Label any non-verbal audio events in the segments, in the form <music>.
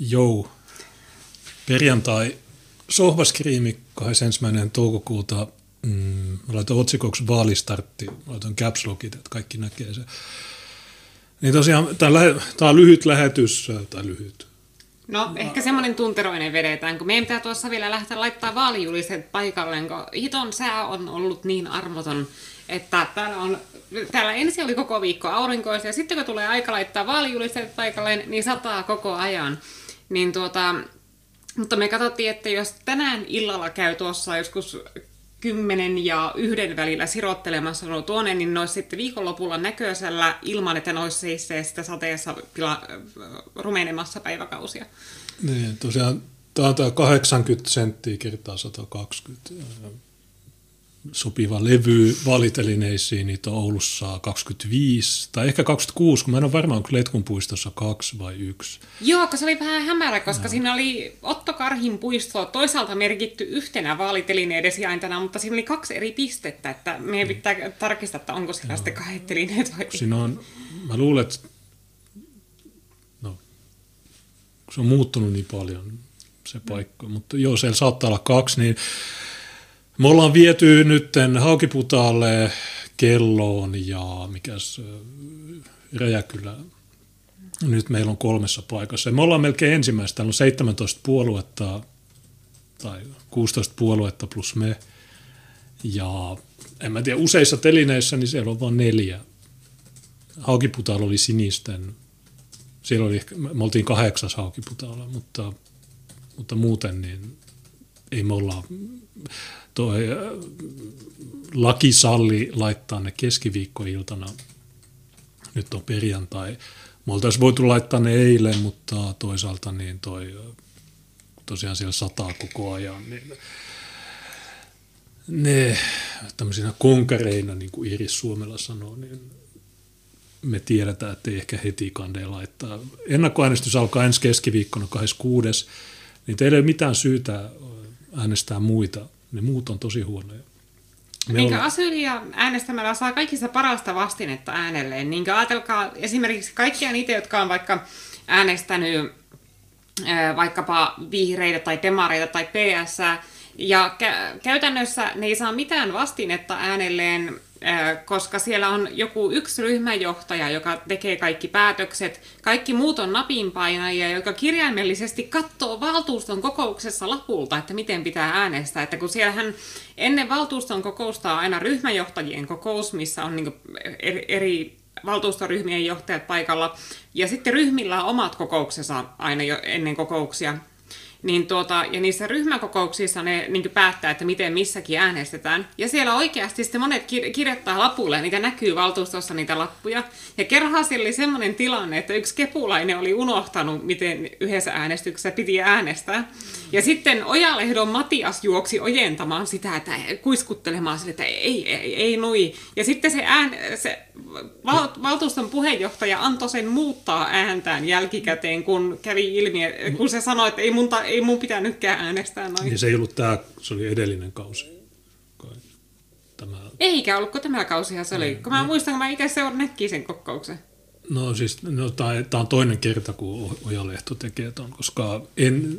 Jou. Perjantai sohvaskriimi 21. toukokuuta. Mm, laitan otsikoksi vaalistartti. Laitan caps lockit, että kaikki näkee se. Niin tosiaan, tämä on lyhyt lähetys, tai lyhyt, No, ehkä semmoinen tunteroinen vedetään, kun meidän pitää tuossa vielä lähteä laittaa vaalijuliset paikalleen, kun hiton sää on ollut niin armoton, että täällä on täällä ensin oli koko viikko aurinkoista ja sitten kun tulee aika laittaa vaalijulisteet paikalleen, niin sataa koko ajan. Niin tuota, mutta me katsottiin, että jos tänään illalla käy tuossa joskus kymmenen ja yhden välillä sirottelemassa no tuonne, niin ne olisi sitten viikonlopulla näköisellä ilman, että ne olisi seissee sitä sateessa pila, rumenemassa päiväkausia. Niin, tosiaan tämä on tämä 80 senttiä kertaa 120 sopiva levy valitelineisiin, niitä on Oulussa 25, tai ehkä 26, kun mä en ole varma, onko Letkun puistossa kaksi vai yksi. Joo, kun se oli vähän hämärä, koska no. siinä oli Otto Karhin puisto toisaalta merkitty yhtenä vaalitelineiden sijaintana, mutta siinä oli kaksi eri pistettä, että meidän mm. pitää tarkistaa, että onko siellä sitten kahdet telineet vai Siinä on, mä luulen, että no, se on muuttunut niin paljon se paikka, mm. mutta joo, siellä saattaa olla kaksi, niin me ollaan viety nytten Haukiputaalle, Kelloon ja mikäs Räjäkylä. Nyt meillä on kolmessa paikassa. Me ollaan melkein ensimmäistä. Täällä on 17 puoluetta tai 16 puoluetta plus me. Ja en mä tiedä, useissa telineissä niin siellä on vain neljä. Haukiputaalla oli sinisten. Siellä oli, me oltiin kahdeksas Haukiputaalla, mutta, mutta muuten niin ei me olla tuo laki salli laittaa ne keskiviikkoiltana. Nyt on perjantai. Me oltaisiin voitu laittaa ne eilen, mutta toisaalta niin toi, tosiaan siellä sataa koko ajan, niin ne tämmöisinä konkareina, niin kuin Iris Suomella sanoo, niin me tiedetään, että ei ehkä heti kandee laittaa. Ennakkoäänestys alkaa ensi keskiviikkona 26. Niin teillä ei ole mitään syytä äänestää muita ne muut on tosi huonoja. niin olla... asylia äänestämällä saa kaikista parasta vastinetta äänelleen. Niin ajatelkaa esimerkiksi kaikkia niitä, jotka on vaikka äänestänyt vaikkapa vihreitä tai demareita tai PS, ja kä- käytännössä ne ei saa mitään vastinetta äänelleen koska siellä on joku yksi ryhmäjohtaja, joka tekee kaikki päätökset. Kaikki muut on napinpainajia, joka kirjaimellisesti katsoo valtuuston kokouksessa lapulta, että miten pitää äänestää. Että kun siellähän ennen valtuuston kokousta on aina ryhmäjohtajien kokous, missä on niin eri, valtuustoryhmien johtajat paikalla. Ja sitten ryhmillä on omat kokouksensa aina jo ennen kokouksia. Niin tuota, ja niissä ryhmäkokouksissa ne niin päättää, että miten missäkin äänestetään. Ja siellä oikeasti sitten monet kir- kirjoittaa lapulle, niitä näkyy valtuustossa niitä lappuja. Ja kerran siellä oli semmoinen tilanne, että yksi kepulainen oli unohtanut, miten yhdessä äänestyksessä piti äänestää. Ja sitten Ojalehdon Matias juoksi ojentamaan sitä, että kuiskuttelemaan sille, että ei, ei, ei nui. Ja sitten se, ään, se val, valtuuston puheenjohtaja antoi sen muuttaa ääntään jälkikäteen, kun kävi ilmi, kun se sanoi, että ei mun, ta, ei mun pitänytkään äänestää noin. Niin se ei ollut tämä, se oli edellinen kausi. Tämä... Eikä ollut, kun tämä kausihan se oli. Niin, kun mä no. muistan, kun mä itse seuraan sen kokouksen. No siis, no, tämä on toinen kerta, kun Ojalehto tekee ton, koska en,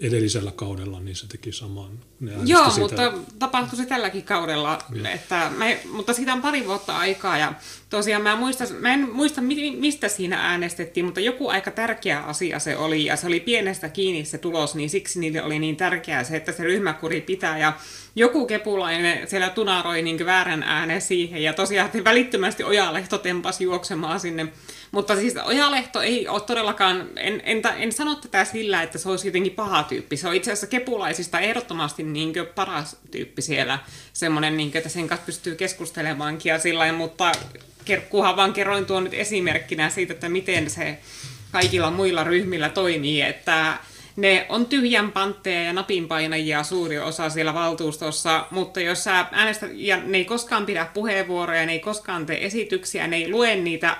edellisellä kaudella, niin se teki saman. Ne Joo, sitä. mutta tapahtui se tälläkin kaudella. Että mä, mutta siitä on pari vuotta aikaa ja tosiaan mä, muista, mä en muista mistä siinä äänestettiin, mutta joku aika tärkeä asia se oli ja se oli pienestä kiinni se tulos, niin siksi niille oli niin tärkeää se, että se ryhmäkuri pitää ja joku kepulainen siellä tunaroi niin väärän äänen siihen ja tosiaan välittömästi Ojalehto tempasi juoksemaan sinne mutta siis Ojalehto ei ole todellakaan, en, en, en sano tätä sillä, että se olisi jotenkin paha tyyppi. Se on itse asiassa kepulaisista ehdottomasti niin paras tyyppi siellä. Semmoinen, niin että sen kanssa pystyy keskustelemaankin ja sillä mutta kerkkuhan vaan kerroin tuon nyt esimerkkinä siitä, että miten se kaikilla muilla ryhmillä toimii, että ne on tyhjän pantteja ja napinpainajia suuri osa siellä valtuustossa, mutta jos sä äänestät, ja ne ei koskaan pidä puheenvuoroja, ne ei koskaan tee esityksiä, ne ei lue niitä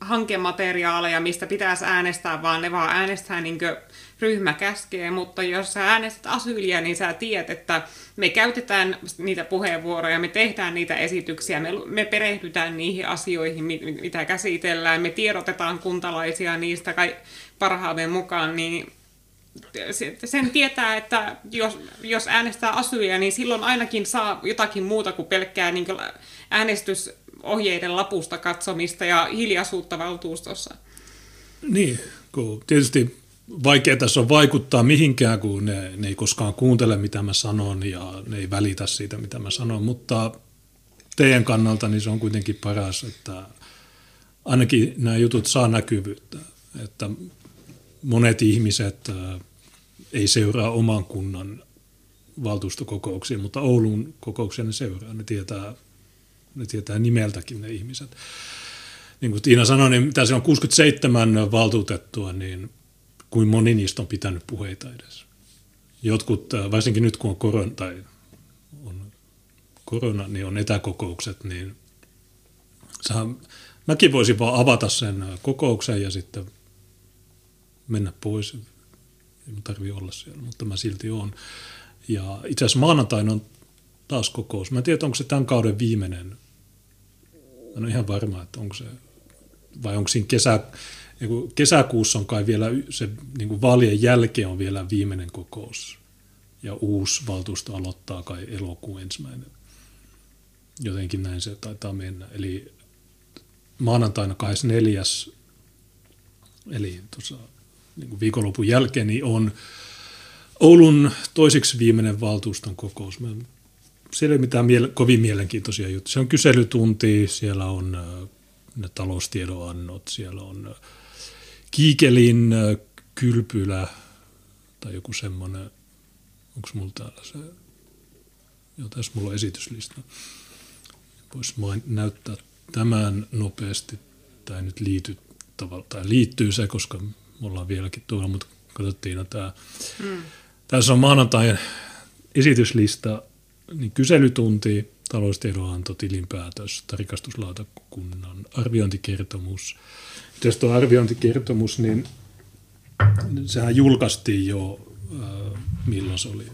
hankemateriaaleja, mistä pitäisi äänestää, vaan ne vaan äänestää niin ryhmä käskee, mutta jos sä äänestät asyliä, niin sä tiedät, että me käytetään niitä puheenvuoroja, me tehdään niitä esityksiä, me, me perehdytään niihin asioihin, mitä käsitellään, me tiedotetaan kuntalaisia niistä kai parhaamme mukaan, niin sen tietää, että jos, jos äänestää asuja, niin silloin ainakin saa jotakin muuta kuin pelkkää niin kuin äänestysohjeiden lapusta katsomista ja hiljaisuutta valtuustossa. Niin, kun tietysti vaikea tässä on vaikuttaa mihinkään, kun ne, ne ei koskaan kuuntele, mitä mä sanon ja ne ei välitä siitä, mitä mä sanon, mutta teidän kannalta niin se on kuitenkin paras, että ainakin nämä jutut saa näkyvyyttä, että monet ihmiset ei seuraa oman kunnan valtuustokokouksia, mutta Oulun kokouksia ne seuraa. Ne tietää, ne tietää nimeltäkin ne ihmiset. Niin kuin Tiina sanoi, niin se on 67 valtuutettua, niin kuin moni niistä on pitänyt puheita edes. Jotkut, äh, varsinkin nyt kun on korona, tai on korona, niin on etäkokoukset, niin sehän, mäkin voisin vaan avata sen äh, kokouksen ja sitten mennä pois ei tarvi olla siellä, mutta mä silti oon. Ja itse asiassa maanantaina on taas kokous. Mä en tiedä, onko se tämän kauden viimeinen. En ole ihan varma, että onko se, vai onko siinä kesä, kesäkuussa on kai vielä, se niin kuin vaalien jälkeen on vielä viimeinen kokous. Ja uusi valtuusto aloittaa kai elokuun ensimmäinen. Jotenkin näin se taitaa mennä. Eli maanantaina 24. Eli tuossa niin kuin viikonlopun jälkeen, niin on Oulun toiseksi viimeinen valtuuston kokous. Mä, siellä ei mitään miele- kovin mielenkiintoisia juttuja. Se on kyselytunti, siellä on äh, ne taloustiedonannot, siellä on äh, Kiikelin äh, kylpylä tai joku semmoinen, onko mulla täällä se, joo tässä mulla on esityslista. Voisi näyttää tämän nopeasti, tai nyt liity, tai liittyy se, koska me ollaan vieläkin tuolla, mutta katsottiin, että tämä, mm. tässä on maanantain esityslista, niin kyselytunti, taloustiedonanto, tilinpäätös, tarkastuslautakunnan arviointikertomus. Jos tuo arviointikertomus, niin sehän julkaistiin jo, äh, milloin se oli,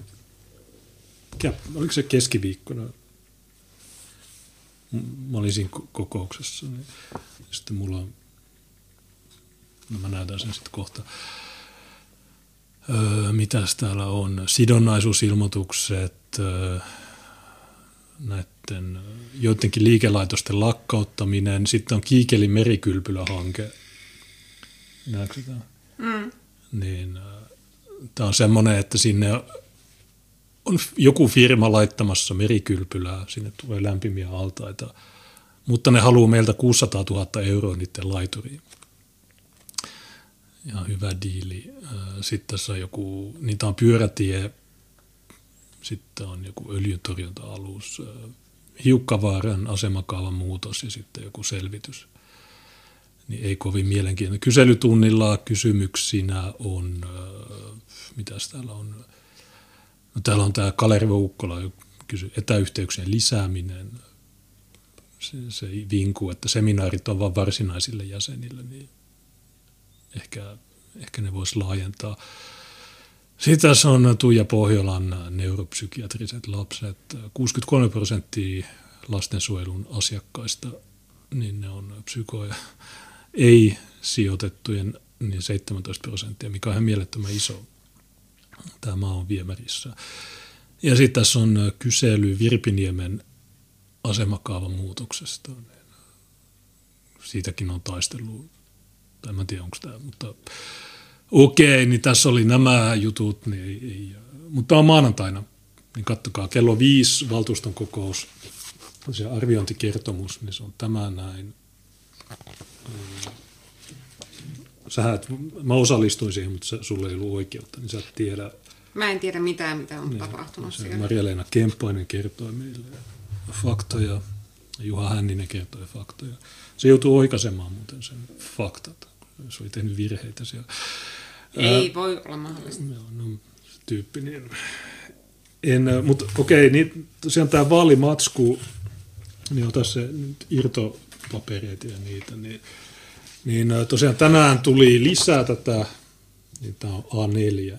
oliko se keskiviikkona, mä olin siinä kokouksessa, niin sitten mulla on No mä näytän sen sitten kohta. Öö, mitäs täällä on? Sidonnaisuusilmoitukset, öö, näiden joidenkin liikelaitosten lakkauttaminen. Sitten on Kiikelin merikylpylähanke. Näetkö tämä? Mm. Niin, tämä on semmoinen, että sinne on joku firma laittamassa merikylpylää, sinne tulee lämpimiä altaita, mutta ne haluaa meiltä 600 000 euroa niiden laituriin ihan hyvä diili. Sitten tässä on joku, niitä on pyörätie, sitten on joku öljyntorjunta-alus, Hiukkavaaran asemakaavan muutos ja sitten joku selvitys. Niin ei kovin mielenkiintoinen. Kyselytunnilla kysymyksinä on, mitä täällä on, no täällä on tämä Kalervo Ukkola, etäyhteyksien lisääminen, se, se vinkuu, että seminaarit on vain varsinaisille jäsenille, niin ehkä, ehkä ne voisi laajentaa. Tässä on Tuija Pohjolan neuropsykiatriset lapset. 63 prosenttia lastensuojelun asiakkaista, niin ne on psykoja. Ei sijoitettujen niin 17 prosenttia, mikä on ihan mielettömän iso. Tämä maa on viemärissä. Ja sitten tässä on kysely Virpiniemen asemakaavan muutoksesta. Siitäkin on taistellut en tiedä onko tämä, mutta okei, niin tässä oli nämä jutut, niin ei, ei, mutta on maanantaina, niin kattokaa, kello viisi valtuuston kokous, se arviointikertomus, niin se on tämä näin. Sä et, mä osallistuin siihen, mutta sulle ei ollut oikeutta, niin sä et tiedä. Mä en tiedä mitään, mitä on niin, tapahtunut siellä. Maria-Leena Kemppainen kertoi meille faktoja, Juha Hänninen kertoi faktoja. Se joutuu oikaisemaan muuten sen faktat jos oli tehnyt virheitä siellä. Ei Ää, voi olla mahdollista. Joo, no, tyyppi, niin en, mutta okei, niin tosiaan tämä vaalimatsku, niin ota se nyt irtopapereita ja niitä, niin Niin tosiaan tänään tuli lisää tätä, niin tämä on A4.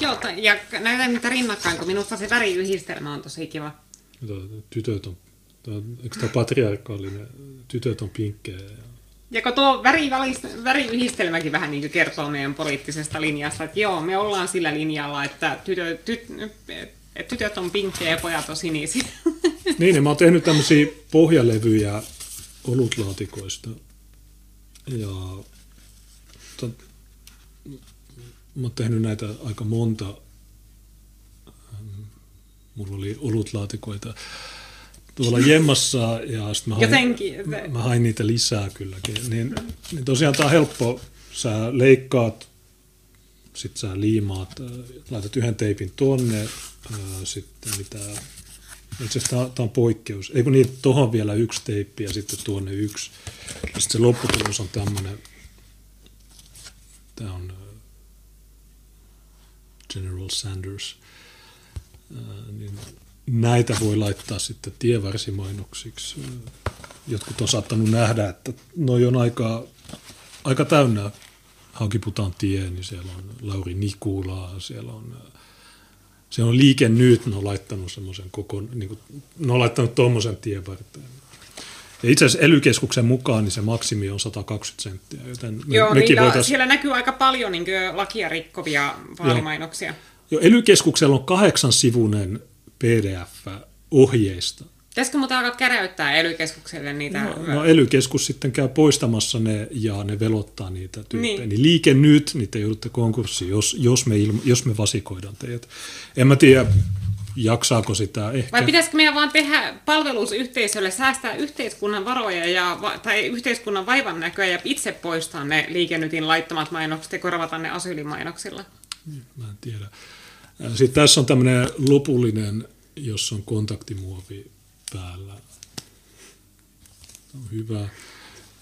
Joo, ja näytän niitä rinnakkain, kun minusta se väriyhdistelmä on tosi kiva. Tytöt on, eikö tämä patriarkaalinen, tytöt on pinkkejä. Ja kun tuo väri, väriyhdistelmäkin vähän niin kertoo meidän poliittisesta linjasta, että joo, me ollaan sillä linjalla, että tytöt, tyt, tytöt on pinkkejä ja pojat on sinisiä. <laughs> Niin, niin mä oon tehnyt tämmöisiä pohjalevyjä olutlaatikoista. Ja tot, mä oon tehnyt näitä aika monta. Mulla oli olutlaatikoita tuolla Jemmassa ja sitten mä, hain, mä hain niitä lisää kylläkin. Niin, niin tosiaan tämä on helppo. Sä leikkaat, sit sä liimaat, laitat yhden teipin tuonne, sitten mitä itse asiassa tämä on poikkeus. Eikö niin, tuohon vielä yksi teippi ja sitten tuonne yksi. Ja sitten se lopputulos on tämmöinen, tämä on General Sanders, niin näitä voi laittaa sitten tievarsimainoksiksi. Jotkut on saattanut nähdä, että noi on aika, aika täynnä Hankiputaan tie, niin siellä on Lauri Nikulaa, siellä on se on liike nyt, ne on laittanut semmoisen koko, niin kuin, ne on laittanut tuommoisen tien varten. Ja itse asiassa ely mukaan niin se maksimi on 120 senttiä, joten me, Joo, mekin voitais... siellä näkyy aika paljon niin lakia rikkovia vaalimainoksia. Joo, ely on kahdeksan sivunen pdf ohjeista, Pitäisikö muuta alkaa käräyttää ely niitä? No, no ely sitten käy poistamassa ne ja ne velottaa niitä tyyppejä. Niin. niin liike nyt, niin te joudutte konkurssiin, jos, jos, me, ilma, jos me vasikoidaan teidät. En mä tiedä, jaksaako sitä ehkä. Vai pitäisikö meidän vaan tehdä palvelusyhteisölle, säästää yhteiskunnan varoja ja, tai yhteiskunnan vaivan näköä ja itse poistaa ne liikennytin laittamat mainokset ja korvata ne asyylimainoksilla? Mä en tiedä. Sitten tässä on tämmöinen lopullinen, jossa on kontaktimuovi päällä. On hyvä.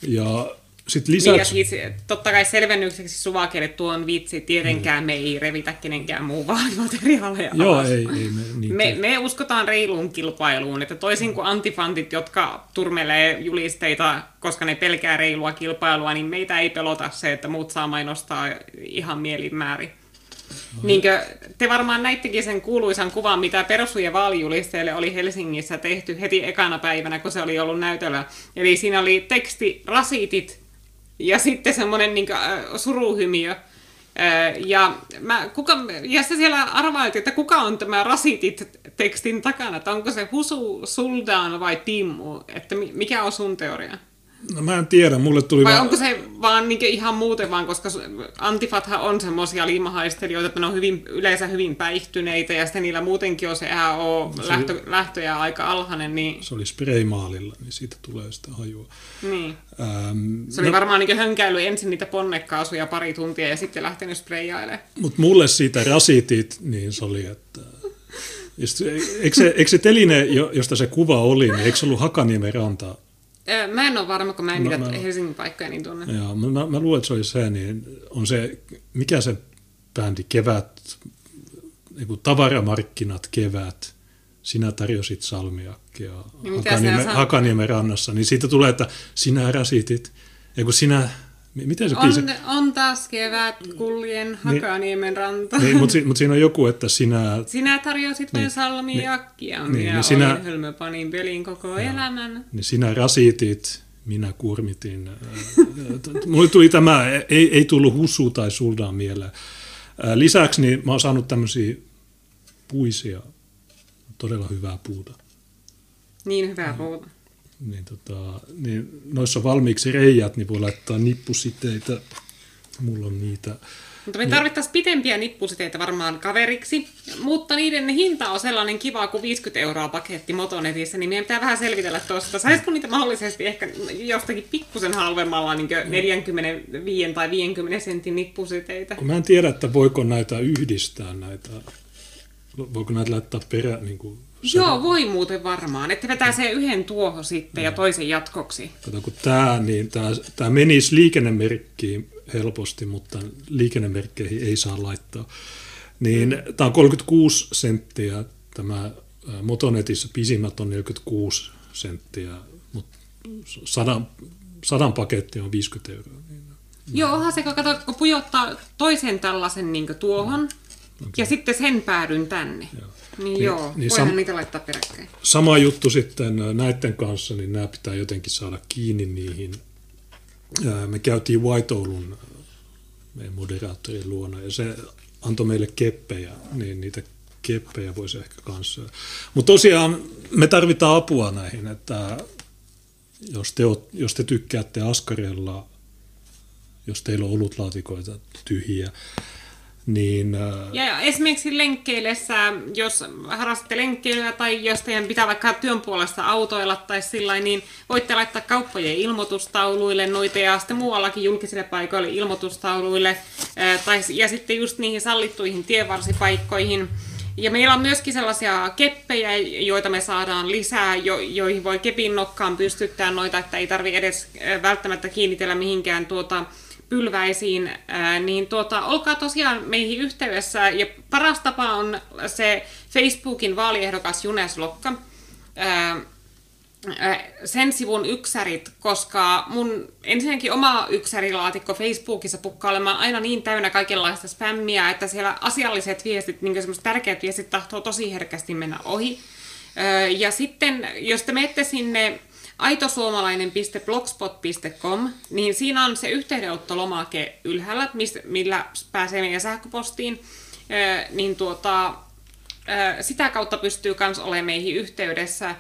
Ja sitten lisäksi... Niin, siis, totta kai selvennykseksi suvakelle tuon vitsi, tietenkään mm. me ei revitä kenenkään muun vaalimateriaaleja Joo, ei, ei me, niin me, me uskotaan reiluun kilpailuun, että toisin kuin antifantit, jotka turmelee julisteita, koska ne pelkää reilua kilpailua, niin meitä ei pelota se, että muut saa mainostaa ihan mielin määrin. Niinkö, te varmaan näittekin sen kuuluisan kuvan, mitä ja vaalijulisteelle oli Helsingissä tehty heti ekana päivänä, kun se oli ollut näytöllä. Eli siinä oli teksti rasitit ja sitten semmoinen niin suruhymiö. Ja, mä, kuka, ja se siellä arvailtiin, että kuka on tämä rasitit tekstin takana, että onko se Husu, Suldaan vai Timmu, että mikä on sun teoria? No mä en tiedä, mulle tuli Vai vaan... onko se vaan niin ihan muuten vaan, koska antifathan on semmoisia liimahaistelijoita, että ne on hyvin, yleensä hyvin päihtyneitä ja sitten niillä muutenkin on se AO no, lähtö, lähtöjä aika alhainen. Niin... Se oli spraymaalilla, niin siitä tulee sitä hajua. Niin. Ähm, se oli no, varmaan niin hönkäily ensin niitä ponnekaasuja pari tuntia ja sitten lähtenyt sprayaille. Mutta mulle siitä rasitit, niin se oli, että... Eikö se, eikö se teline, josta se kuva oli, niin eikö se ollut Hakaniemen ranta Mä en ole varma, kun mä en niitä mä, Helsingin paikkoja niin tunne. Joo, mä, mä, mä luulen, että se oli se, niin on se, mikä se bändi, Kevät, niin tavaramarkkinat Kevät, sinä tarjosit salmiakkia niin Hakaniemen, Hakaniemen rannassa, niin siitä tulee, että sinä rasitit, ja kun sinä Miten se on, biisi? on taas kevät, kuljen niin. Hakaniemen niin, ranta. Niin, mutta, mutta siinä on joku, että sinä... Sinä tarjosit niin, vain salmiakkia, niin, minä niin, sinä, olin hölmöpanin pelin koko ja, elämän. Niin sinä rasitit, minä kurmitin. Mulle tuli tämä, ei, ei tullut hussu tai suldaan mieleen. Lisäksi niin mä oon saanut tämmöisiä puisia, todella hyvää puuta. Niin hyvää puuta niin, tota, niin noissa valmiiksi reijät, niin voi laittaa nippusiteitä. Mulla on niitä. Mutta me tarvittaisiin pitempiä nippusiteitä varmaan kaveriksi, mutta niiden hinta on sellainen kiva kuin 50 euroa paketti Motonetissä, niin meidän pitää vähän selvitellä tuosta. Saisiko niitä mahdollisesti ehkä jostakin pikkusen halvemmalla niin 45 tai 50 sentin nippusiteitä? Kun mä en tiedä, että voiko näitä yhdistää näitä, voiko näitä laittaa perä, niin kuin Joo, voi muuten varmaan. Että vetää se yhden tuohon sitten ja, ja toisen jatkoksi. Kato, kun tämä, niin tämä, tämä menisi liikennemerkkiin helposti, mutta liikennemerkkeihin ei saa laittaa. Niin mm. tämä on 36 senttiä, tämä Motonetissä pisimmät on 46 senttiä, mutta 100, sadan paketti on 50 euroa. Niin, Joo, onhan se, kato, kun pujottaa toisen tällaisen niin tuohon, okay. ja sitten sen päädyn tänne. Joo. Niin, niin joo, niin voidaan sam- niitä laittaa peräkkäin. Sama juttu sitten näiden kanssa, niin nämä pitää jotenkin saada kiinni niihin. Me käytiin White Oulun meidän moderaattorin luona, ja se antoi meille keppejä, niin niitä keppejä voisi ehkä kanssa. Mutta tosiaan me tarvitaan apua näihin, että jos te, jos te tykkäätte askarella, jos teillä on olutlaatikoita tyhjiä, niin, äh, ja esimerkiksi lenkkeillessä, jos harrastatte lenkkeilyä tai jos teidän pitää vaikka työn puolesta autoilla tai sillä niin voitte laittaa kauppojen ilmoitustauluille noita ja sitten muuallakin julkisille paikoille ilmoitustauluille äh, tai, ja sitten just niihin sallittuihin tienvarsipaikkoihin. Ja meillä on myöskin sellaisia keppejä, joita me saadaan lisää, jo, joihin voi kepin nokkaan pystyttää noita, että ei tarvi edes äh, välttämättä kiinnitellä mihinkään tuota, pylväisiin, niin tuota, olkaa tosiaan meihin yhteydessä. Ja paras tapa on se Facebookin vaaliehdokas Junes Lokka. Sen sivun yksärit, koska mun ensinnäkin oma yksärilaatikko Facebookissa pukkaa olemaan aina niin täynnä kaikenlaista spämmiä, että siellä asialliset viestit, niin semmoiset tärkeät viestit tahtoo tosi herkästi mennä ohi. Ja sitten, jos te menette sinne aitosuomalainen.blogspot.com, niin siinä on se yhteydenottolomake ylhäällä, millä pääsee meidän sähköpostiin, niin tuota, sitä kautta pystyy myös olemaan meihin yhteydessä.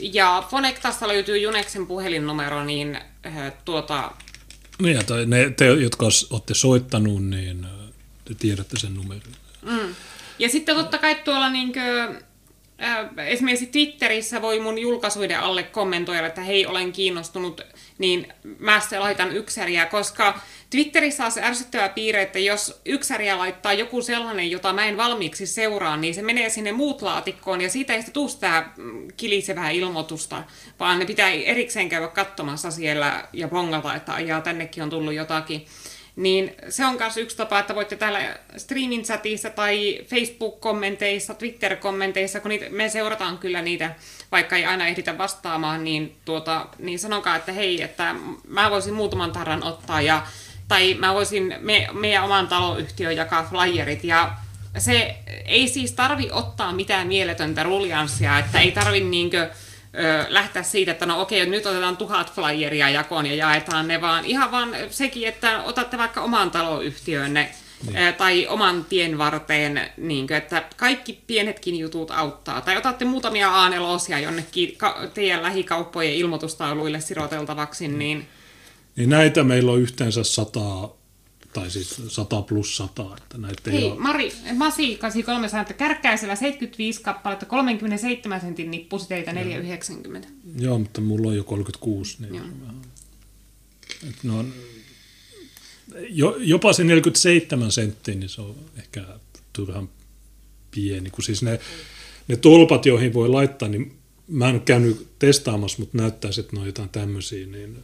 Ja Fonectasta löytyy Juneksen puhelinnumero, niin tuota... Niin, tai ne, te, jotka olette soittanut, niin te tiedätte sen numeron. Mm. Ja sitten totta kai tuolla niinkö, esimerkiksi Twitterissä voi mun julkaisuiden alle kommentoida, että hei, olen kiinnostunut, niin mä sitten laitan yksäriä, koska Twitterissä on se ärsyttävä piirre, että jos yksäriä laittaa joku sellainen, jota mä en valmiiksi seuraa, niin se menee sinne muut laatikkoon ja siitä ei sitten tule sitä mm, kilisevää ilmoitusta, vaan ne pitää erikseen käydä katsomassa siellä ja bongata, että ajaa tännekin on tullut jotakin. Niin se on myös yksi tapa, että voitte täällä streamin chatissa tai Facebook-kommenteissa, Twitter-kommenteissa, kun niitä, me seurataan kyllä niitä, vaikka ei aina ehditä vastaamaan, niin, tuota, niin sanokaa, että hei, että mä voisin muutaman tarran ottaa ja tai mä voisin me, meidän oman taloyhtiön jakaa flyerit ja se ei siis tarvi ottaa mitään mieletöntä ruljanssia, että ei tarvi niinkö lähteä siitä, että no okei, nyt otetaan tuhat flyeria jakoon ja jaetaan ne, vaan ihan vaan sekin, että otatte vaikka oman taloyhtiönne niin. tai oman tien varteen, niin kuin, että kaikki pienetkin jutut auttaa. Tai otatte muutamia aanelosia jonnekin teidän lähikauppojen ilmoitustauluille siroteltavaksi, niin... Niin näitä meillä on yhteensä sataa tai siis 100 plus 100. Että näitä Hei, ole... Mari, Masi 83 sanoo, että kärkkäisellä 75 kappaletta, 37 sentin nippusiteitä 4,90. Joo, mutta mulla on jo 36. Niin Joo. Et no, jo, jopa se 47 senttiä, niin se on ehkä turhan pieni. Kun siis ne, ne tolpat, joihin voi laittaa, niin mä en käynyt testaamassa, mutta näyttäisi, että ne on jotain tämmöisiä, niin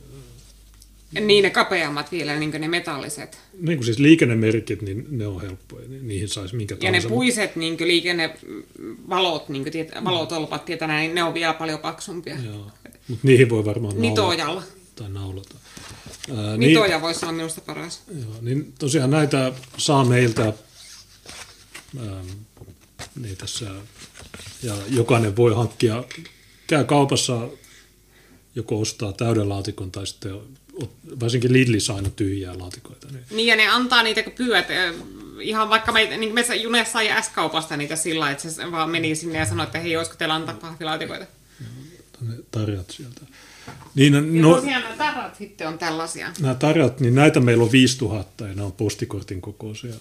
niin ne kapeammat vielä, niin ne metalliset. Niin kuin siis liikennemerkit, niin ne on helppoja. Niihin saisi minkä Ja ne puiset niin liikennevalot, niin tiet, valotolpat, tietää, niin ne on vielä paljon paksumpia. Joo. Mutta niihin voi varmaan Nitojalla. Tai naulata. Ää, Nitoja niin, voisi olla minusta paras. Joo, niin tosiaan näitä saa meiltä ää, niin tässä, ja jokainen voi hankkia, käy kaupassa, joko ostaa täyden laatikon tai sitten varsinkin Lidlissä aina tyhjiä laatikoita. Niin. niin ja ne antaa niitä kun pyöt, ihan vaikka me, niin me June sai S-kaupasta niitä sillä että se vaan meni sinne ja sanoi, että hei, olisiko teillä antaa pahvilaatikoita. tarjat sieltä. Niin, no, tosiaan nämä tarjat sitten on tällaisia. Nämä tarjat, niin näitä meillä on 5000 ja nämä on postikortin kokoisia.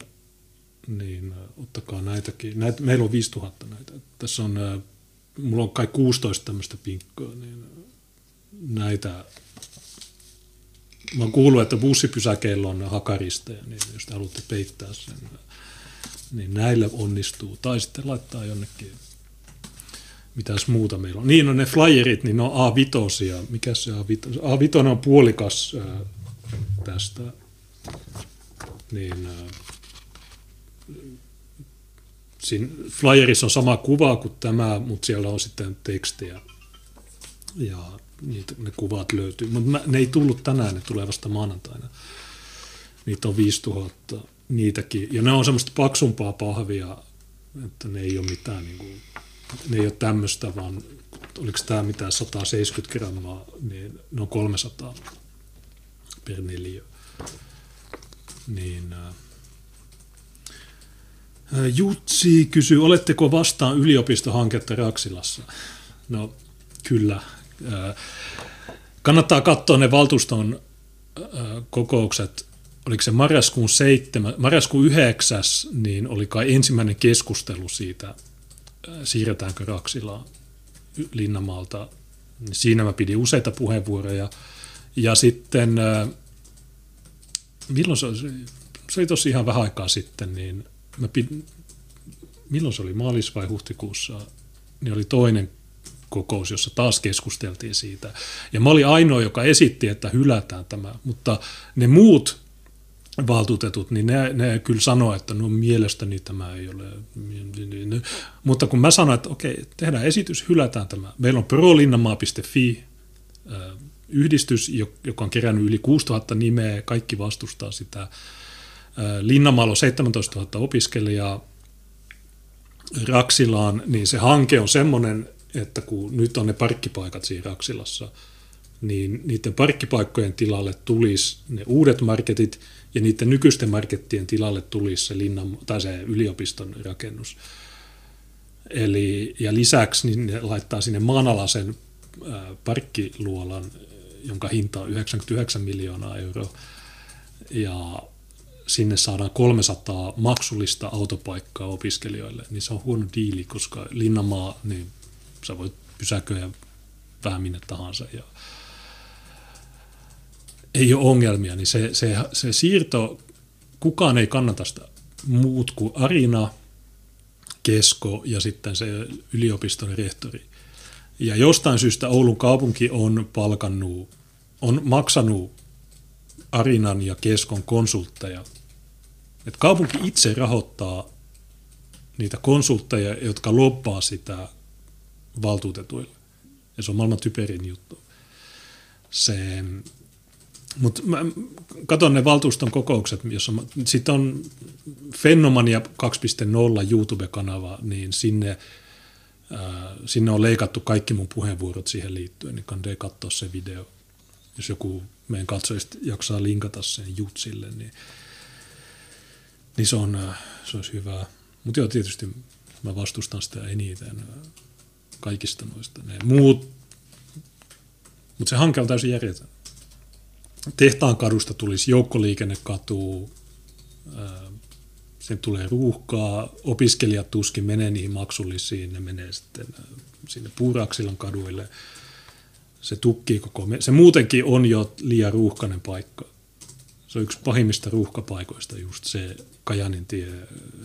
Niin ottakaa näitäkin. Näitä, meillä on 5000 näitä. Tässä on, mulla on kai 16 tämmöistä pinkkoa, niin näitä mä oon kuullut, että bussipysäkeillä on hakaristeja, niin jos te haluatte peittää sen, niin näillä onnistuu. Tai sitten laittaa jonnekin, mitäs muuta meillä on. Niin on ne flyerit, niin ne on A5. Mikä se A5? A5 on puolikas ää, tästä. Niin, ää, siinä flyerissa on sama kuva kuin tämä, mutta siellä on sitten tekstiä. Ja niitä, ne kuvat löytyy. Mutta ne ei tullut tänään, ne tulee vasta maanantaina. Niitä on 5000 niitäkin. Ja ne on semmoista paksumpaa pahvia, että ne ei ole mitään, niin kuin, ne ei ole tämmöistä, vaan oliko tämä mitään 170 grammaa, niin ne on 300 per neliö. Niin, ää, Jutsi kysyy, oletteko vastaan yliopistohanketta Raksilassa? No kyllä. Kannattaa katsoa ne valtuuston kokoukset. Oliko se marraskuun, 7, marraskuun 9, niin oli kai ensimmäinen keskustelu siitä, siirretäänkö Raksilaa Linnamaalta. Siinä mä pidin useita puheenvuoroja. Ja sitten, milloin se? Se oli tosi ihan vähän aikaa sitten, niin mä pidin, milloin se oli, maalis- vai huhtikuussa, niin oli toinen kokous, jossa taas keskusteltiin siitä. Ja mä olin ainoa, joka esitti, että hylätään tämä, mutta ne muut valtuutetut, niin ne, ne kyllä sanoo, että no mielestäni tämä ei ole. Mutta kun mä sanoin, että okei, tehdään esitys, hylätään tämä. Meillä on prolinnanmaa.fi yhdistys, joka on kerännyt yli 6000 nimeä, kaikki vastustaa sitä. Linnamaalla on 17 000 opiskelijaa, Raksilaan, niin se hanke on semmoinen, että kun nyt on ne parkkipaikat siinä Raksilassa, niin niiden parkkipaikkojen tilalle tulisi ne uudet marketit ja niiden nykyisten markettien tilalle tulisi se, linnan, tai se yliopiston rakennus. Eli, ja lisäksi niin ne laittaa sinne maanalaisen parkkiluolan, jonka hinta on 99 miljoonaa euroa. Ja sinne saadaan 300 maksullista autopaikkaa opiskelijoille, niin se on huono diili, koska Linnamaa, niin sä voit pysäköidä vähän minne tahansa ja ei ole ongelmia, niin se, se, se siirto, kukaan ei kannata sitä muut kuin Arina, Kesko ja sitten se yliopiston rehtori. Ja jostain syystä Oulun kaupunki on palkannut, on maksanut Arinan ja Keskon konsultteja. Et kaupunki itse rahoittaa niitä konsultteja, jotka loppaa sitä valtuutetuille. Ja se on maailman typerin juttu. Se, mutta mä katson ne valtuuston kokoukset, jossa sitten on Fenomania 2.0 YouTube-kanava, niin sinne, ää, sinne on leikattu kaikki mun puheenvuorot siihen liittyen, niin kannattaa katsoa se video. Jos joku meidän katsojista jaksaa linkata sen jutsille, niin, niin se, on, se olisi hyvä. Mutta joo, tietysti mä vastustan sitä eniten kaikista noista. Ne muut, mutta se hanke on täysin järjetön. Tehtaan kadusta tulisi joukkoliikennekatu, sen tulee ruuhkaa, opiskelijat tuskin menee niihin maksullisiin, ne menee sitten sinne Puuraksilan kaduille. Se tukkii koko, se muutenkin on jo liian ruuhkainen paikka. Se on yksi pahimmista ruuhkapaikoista just se Kajanin tie,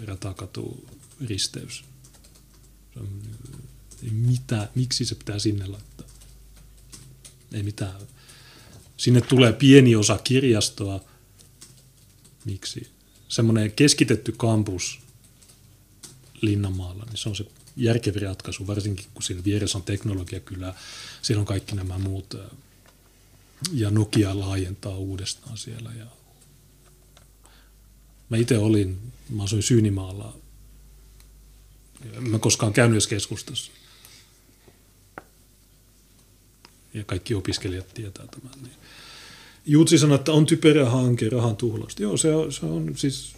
ratakatu, risteys. Se on mitä, miksi se pitää sinne laittaa. Ei mitään. Sinne tulee pieni osa kirjastoa. Miksi? Semmoinen keskitetty kampus Linnanmaalla, niin se on se järkevi ratkaisu, varsinkin kun siinä vieressä on teknologia kyllä, siellä on kaikki nämä muut, ja Nokia laajentaa uudestaan siellä. Ja mä itse olin, mä asuin Syynimaalla, mä koskaan käynyt edes keskustassa ja kaikki opiskelijat tietää tämän. Niin. Jutsi sanoi, että on typerä hanke rahan tuhlausta. Joo, se on, se on siis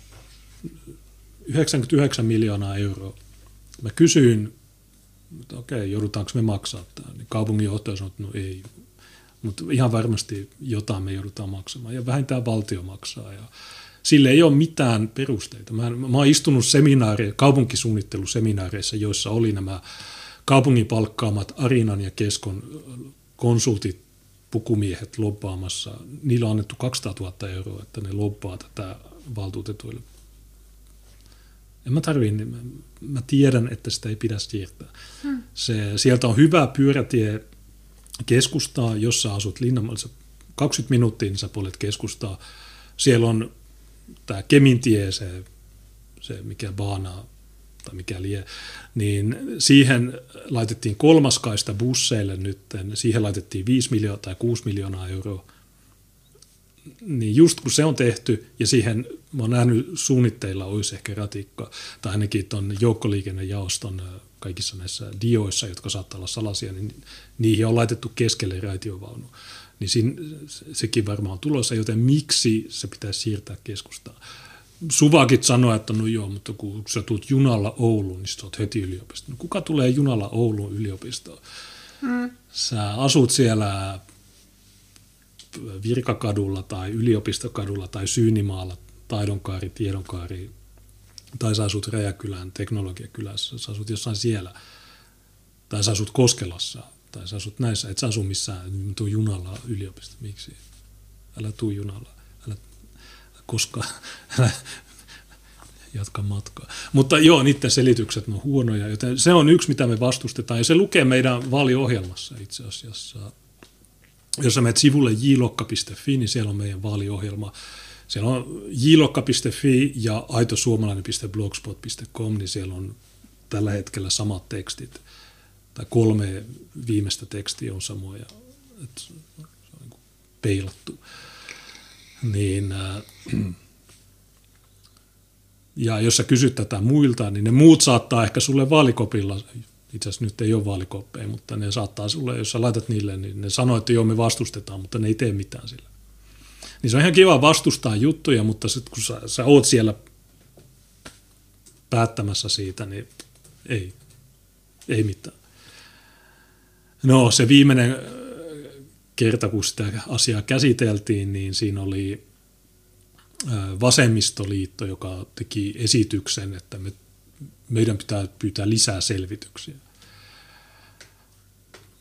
99 miljoonaa euroa. Mä kysyin, että okei, joudutaanko me maksaa tämä. Niin kaupunginjohtaja sanoi, että no ei. Mutta ihan varmasti jotain me joudutaan maksamaan. Ja vähintään valtio maksaa. Ja sille ei ole mitään perusteita. Mä, mä oon istunut seminaari, kaupunkisuunnitteluseminaareissa, joissa oli nämä kaupungin palkkaamat Arinan ja Keskon konsultit, pukumiehet lobbaamassa, niillä on annettu 200 000 euroa, että ne lobbaa tätä valtuutetuille. En mä tarvii, niin mä tiedän, että sitä ei pidä siirtää. Hmm. Se, sieltä on hyvä pyörätie keskustaa, jos sä asut Linnanmaalla, 20 minuuttia, niin sä puolet keskustaa. Siellä on tämä Kemintie, se, se mikä baana tai mikä lie, niin siihen laitettiin kolmaskaista busseille nyt, siihen laitettiin 5 miljoonaa tai 6 miljoonaa euroa. Niin just kun se on tehty, ja siihen mä oon nähnyt suunnitteilla olisi ehkä ratikka, tai ainakin tuon joukkoliikennejaoston kaikissa näissä dioissa, jotka saattaa olla salaisia, niin niihin on laitettu keskelle raitiovaunu. Niin siinä, sekin varmaan on tulossa, joten miksi se pitäisi siirtää keskustaan? Suvakit sanoa, että no joo, mutta kun sä tulet junalla Ouluun, niin sä oot heti yliopistoon. No kuka tulee junalla Ouluun yliopistoon? Hmm. Sä asut siellä Virkakadulla tai yliopistokadulla tai Syynimaalla, Taidonkaari, Tiedonkaari, tai sä asut Räjäkylän teknologiakylässä, sä asut jossain siellä, tai sä asut Koskelassa, tai sä asut näissä, et sä asu missään, niin tuu junalla yliopisto, miksi? Älä tuu junalla, koska, <laughs> jatka matkaa. Mutta joo, niiden selitykset on huonoja, joten se on yksi, mitä me vastustetaan, ja se lukee meidän vaaliohjelmassa itse asiassa. Jos sä menet sivulle jlokka.fi, niin siellä on meidän vaaliohjelma, siellä on jlokka.fi ja aitosuomalainen.blogspot.com, niin siellä on tällä hetkellä samat tekstit. Tai kolme viimeistä tekstiä on samoja. että se on niin. Niin, äh, ja jos sä kysyt tätä muilta, niin ne muut saattaa ehkä sulle vaalikopilla, itse asiassa nyt ei ole vaalikoppeja, mutta ne saattaa sulle, jos sä laitat niille, niin ne sanoo, että joo me vastustetaan, mutta ne ei tee mitään sillä. Niin se on ihan kiva vastustaa juttuja, mutta sitten kun sä, sä oot siellä päättämässä siitä, niin ei, ei mitään. No se viimeinen kerta, kun sitä asiaa käsiteltiin, niin siinä oli vasemmistoliitto, joka teki esityksen, että me, meidän pitää pyytää lisää selvityksiä.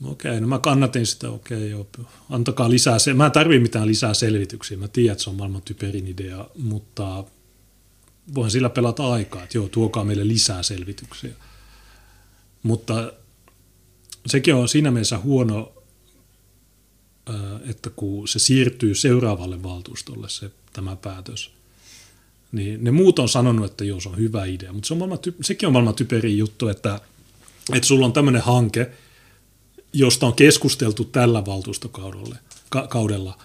Okei, no mä kannatin sitä, okei, joo, antakaa lisää, se- mä en tarvii mitään lisää selvityksiä, mä tiedän, että se on maailman typerin idea, mutta voin sillä pelata aikaa, että joo, tuokaa meille lisää selvityksiä. Mutta sekin on siinä mielessä huono, että kun se siirtyy seuraavalle valtuustolle se, tämä päätös, niin ne muut on sanonut, että joo, se on hyvä idea, mutta se on maailman, sekin on maailman typerin juttu, että, että sulla on tämmöinen hanke, josta on keskusteltu tällä valtuustokaudella.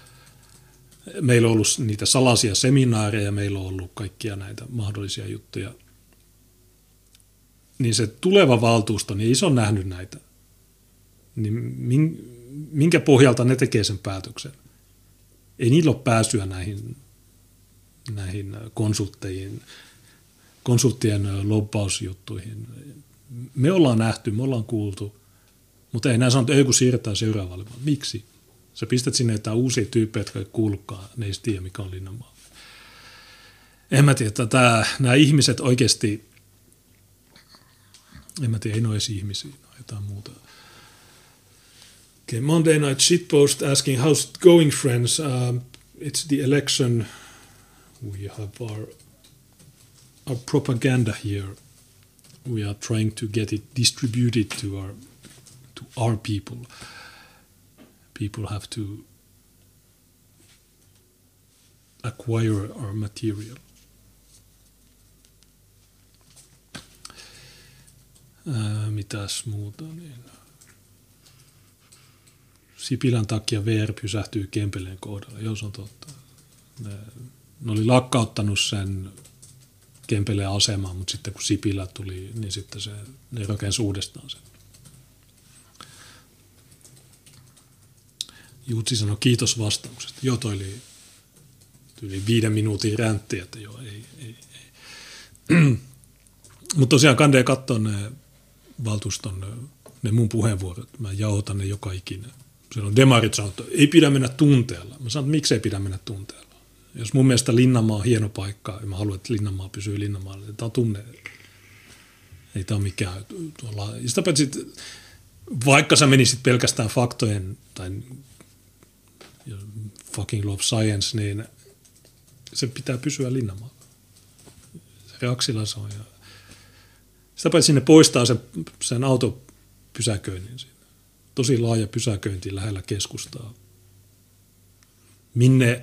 Meillä on ollut niitä salaisia seminaareja, meillä on ollut kaikkia näitä mahdollisia juttuja. Niin se tuleva valtuusto, niin ei se ole nähnyt näitä. Niin minkä pohjalta ne tekee sen päätöksen? Ei niillä ole pääsyä näihin, näihin konsultteihin, konsulttien lobbausjuttuihin. Me ollaan nähty, me ollaan kuultu – mutta ei enää sanota, että ei kun siirretään seuraavalle, miksi? Sä pistät sinne jotain uusia tyyppejä, jotka ei kuulukaan, ne ei tiedä mikä on Linnanmaa. En mä tiedä, että tämä, nämä ihmiset oikeasti, en mä tiedä, ei edes ihmisiä, no jotain muuta. Okay, Monday night shitpost asking how's it going friends. Uh, it's the election. We have our, our propaganda here. We are trying to get it distributed to our to our people. People have to acquire our material. Ää, mitäs muuta? Niin. Sipilän takia VR pysähtyy Kempeleen kohdalla. Joo, se on totta. Ne, ne oli lakkauttanut sen Kempeleen aseman, mutta sitten kun Sipilä tuli, niin sitten se, ne rakensi uudestaan sen. Jutsi sanoi kiitos vastauksesta. Joo, toi oli yli viiden minuutin räntti, että joo, ei, ei, ei. <clears throat> Mutta tosiaan kandee katsoa ne valtuuston, ne mun puheenvuorot. Mä jauhotan ne joka ikinen. Siellä on demarit sanonut, että ei pidä mennä tunteella. Mä sanon, että miksei pidä mennä tunteella. Jos mun mielestä Linnanmaa on hieno paikka ja mä haluan, että Linnanmaa pysyy Linnanmaalla, niin tämä on tunne. Ei tämä ole mikään tuolla. Sitä paitsi, vaikka sä menisit pelkästään faktojen tai fucking love science, niin se pitää pysyä Linnanmaalla. Se Reaksilla se on. Ja sitä paitsi sinne poistaa sen, sen autopysäköinnin. Siinä. Tosi laaja pysäköinti lähellä keskustaa. Minne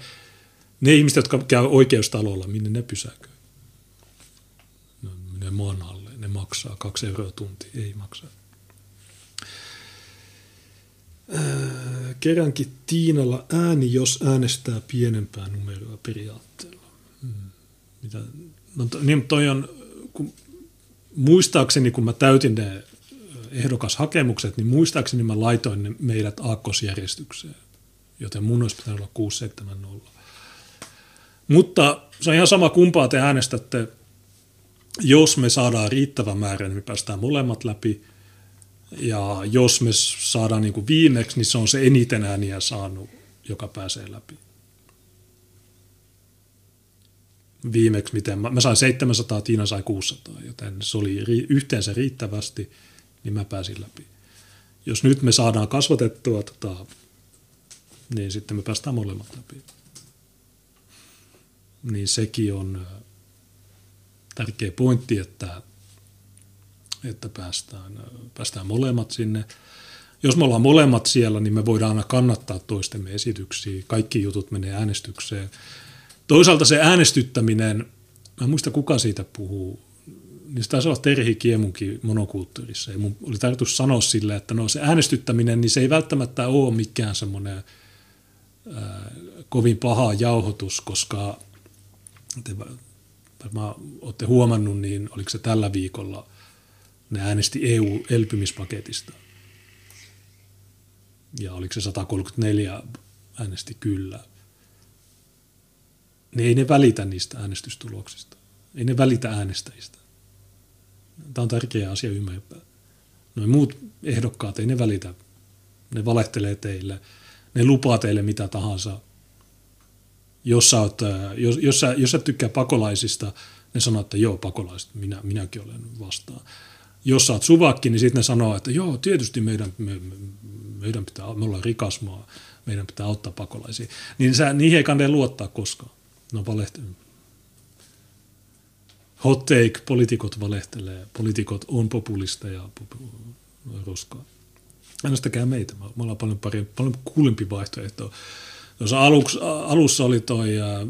ne ihmiset, jotka käy oikeustalolla, minne ne pysäköi? Ne menee maan alle. Ne maksaa, kaksi euroa tunti ei maksa. kerrankin Tiinalla ääni, jos äänestää pienempää numeroa periaatteella. Hmm. Mitä? No, niin toi on, kun, muistaakseni kun mä täytin ne ehdokashakemukset, niin muistaakseni mä laitoin ne meidät aakkosjärjestykseen, joten mun olisi pitänyt olla 670. Mutta se on ihan sama kumpaa te äänestätte, jos me saadaan riittävä määrä, niin me päästään molemmat läpi. Ja jos me saadaan niin kuin viimeksi, niin se on se eniten ääniä saanut, joka pääsee läpi. Viimeksi, miten mä, mä sain 700, Tiina sai 600, joten se oli yhteensä riittävästi, niin mä pääsin läpi. Jos nyt me saadaan kasvatettua, tota, niin sitten me päästään molemmat läpi. Niin sekin on tärkeä pointti, että, että päästään, päästään molemmat sinne. Jos me ollaan molemmat siellä, niin me voidaan aina kannattaa toistemme esityksiä. Kaikki jutut menee äänestykseen. Toisaalta se äänestyttäminen, mä en muista kuka siitä puhuu, niin se taisi olla Terhi Kiemunkin monokulttuurissa. Ja mun oli tarkoitus sanoa sille, että no se äänestyttäminen, niin se ei välttämättä ole mikään semmoinen kovin paha jauhotus, koska te varmaan olette huomannut, niin oliko se tällä viikolla, ne äänesti EU-elpymispaketista. Ja oliko se 134 äänesti kyllä. Niin ei ne välitä niistä äänestystuloksista. Ei ne välitä äänestäjistä. Tämä on tärkeä asia ymmärtää. Noin muut ehdokkaat ei ne välitä. Ne valehtelee teille. Ne lupaa teille mitä tahansa – jos sä, oot, jos, jos, sä, jos sä tykkää pakolaisista, ne sanoo, että joo, pakolaiset, minä, minäkin olen vastaan. Jos sä oot suvakki, niin sitten ne sanoo, että joo, tietysti meidän, me, meidän pitää, me ollaan rikas maa, meidän pitää auttaa pakolaisia. Niin sä, niihin ei kannata luottaa koskaan. No valehtelu. Hot take, poliitikot valehtelee, poliitikot on populista ja roskaa. Äänestäkää meitä, me ollaan paljon, pari, paljon kuulempi vaihtoehto Tuossa aluksi, alussa oli toi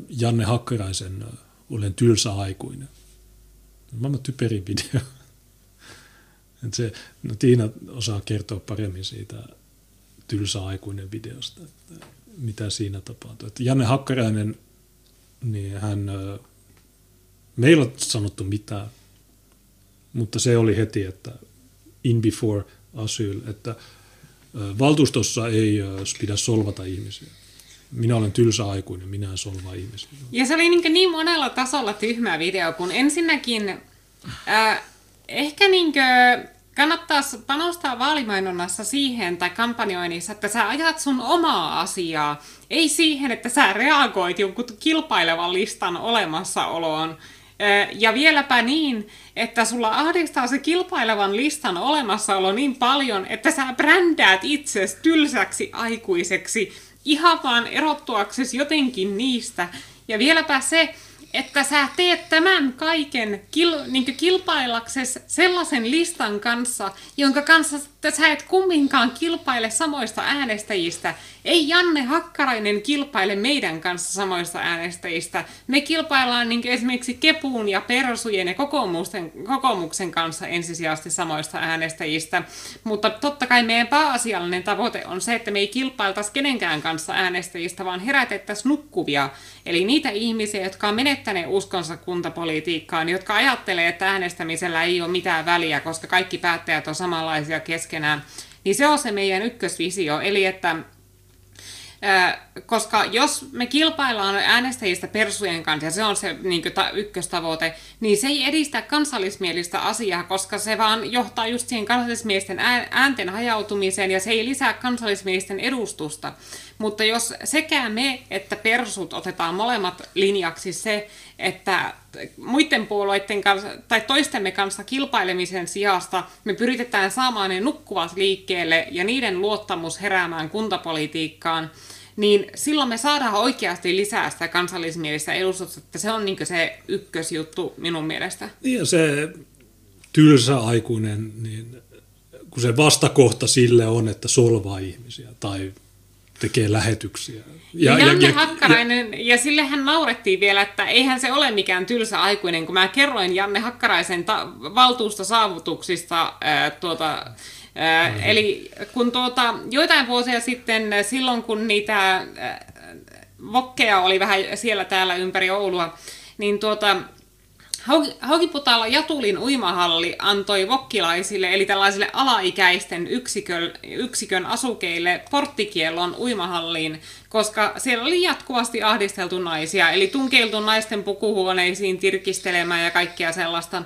Janne Hakkaraisen Olen tylsä aikuinen. Maailman typerin video. <laughs> Et se, no Tiina osaa kertoa paremmin siitä tylsä aikuinen videosta, että mitä siinä tapahtui. Että Janne Hakkarainen, niin hän, meillä ei sanottu mitään, mutta se oli heti, että in before asyl, että valtuustossa ei pidä solvata ihmisiä minä olen tylsä aikuinen, minä en solvaa ihmisiä. Ja se oli niin, niin monella tasolla tyhmä video, kun ensinnäkin äh, ehkä niin kannattaa panostaa vaalimainonnassa siihen tai kampanjoinnissa, että sä ajat sun omaa asiaa, ei siihen, että sä reagoit jonkun kilpailevan listan olemassaoloon. Ja vieläpä niin, että sulla ahdistaa se kilpailevan listan olemassaolo niin paljon, että sä brändäät itsesi tylsäksi aikuiseksi, ihan vaan erottuaksesi jotenkin niistä. Ja vieläpä se, että sä teet tämän kaiken kil, niin kilpailaksesi sellaisen listan kanssa, jonka kanssa sä et kumminkaan kilpaile samoista äänestäjistä. Ei Janne Hakkarainen kilpaile meidän kanssa samoista äänestäjistä. Me kilpaillaan niin esimerkiksi Kepuun ja Persujen ja kokoomuksen kanssa ensisijaisesti samoista äänestäjistä. Mutta totta kai meidän pääasiallinen tavoite on se, että me ei kilpailtaisi kenenkään kanssa äänestäjistä, vaan herätettäisiin nukkuvia. Eli niitä ihmisiä, jotka on menettäneet uskonsa kuntapolitiikkaan, jotka ajattelee, että äänestämisellä ei ole mitään väliä, koska kaikki päättäjät on samanlaisia keskenään. Niin se on se meidän ykkösvisio, eli että koska jos me kilpaillaan äänestäjistä persujen kanssa, ja se on se niin kuin, ta, ykköstavoite, niin se ei edistä kansallismielistä asiaa, koska se vaan johtaa just siihen kansallismielisten äänten hajautumiseen, ja se ei lisää kansallismielisten edustusta. Mutta jos sekä me että persut otetaan molemmat linjaksi se, että muiden puolueiden kanssa, tai toistemme kanssa kilpailemisen sijasta me pyritetään saamaan ne nukkuvat liikkeelle ja niiden luottamus heräämään kuntapolitiikkaan, niin silloin me saadaan oikeasti lisää sitä kansallismielistä edustusta, että se on niin se ykkösjuttu minun mielestä. Niin ja se tylsä aikuinen, niin kun se vastakohta sille on, että solvaa ihmisiä tai tekee lähetyksiä. Ja, ja Janne ja, Hakkarainen, ja, ja sillehän naurettiin vielä, että eihän se ole mikään tylsä aikuinen, kun mä kerroin Janne Hakkaraisen ta- valtuustosaavutuksista ää, tuota, ää, mm-hmm. eli kun tuota, joitain vuosia sitten, silloin kun niitä ää, vokkeja oli vähän siellä täällä ympäri Oulua, niin tuota, Haukiputala Jatulin uimahalli antoi vokkilaisille, eli tällaisille alaikäisten yksikön, yksikön asukeille porttikiellon uimahalliin, koska siellä oli jatkuvasti ahdisteltu naisia, eli tunkeiltu naisten pukuhuoneisiin tirkistelemään ja kaikkea sellaista,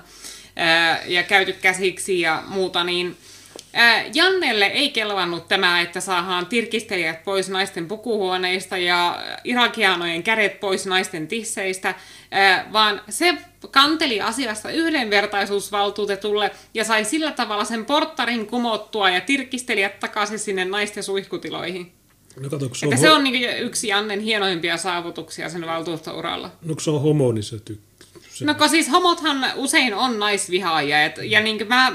ja käyty käsiksi ja muuta, niin Jannelle ei kelvannut tämä, että saadaan tirkistelijät pois naisten pukuhuoneista ja irakianojen kädet pois naisten tisseistä, vaan se kanteli asiasta yhdenvertaisuusvaltuutetulle ja sai sillä tavalla sen porttarin kumottua ja tirkistelijät takaisin sinne naisten suihkutiloihin. No kato, se on, se on niin yksi Jannen hienoimpia saavutuksia sen valtuustouralla. No se on homo, niin se tykkää. No kun siis homothan usein on naisvihaajia. Et, ja niin mä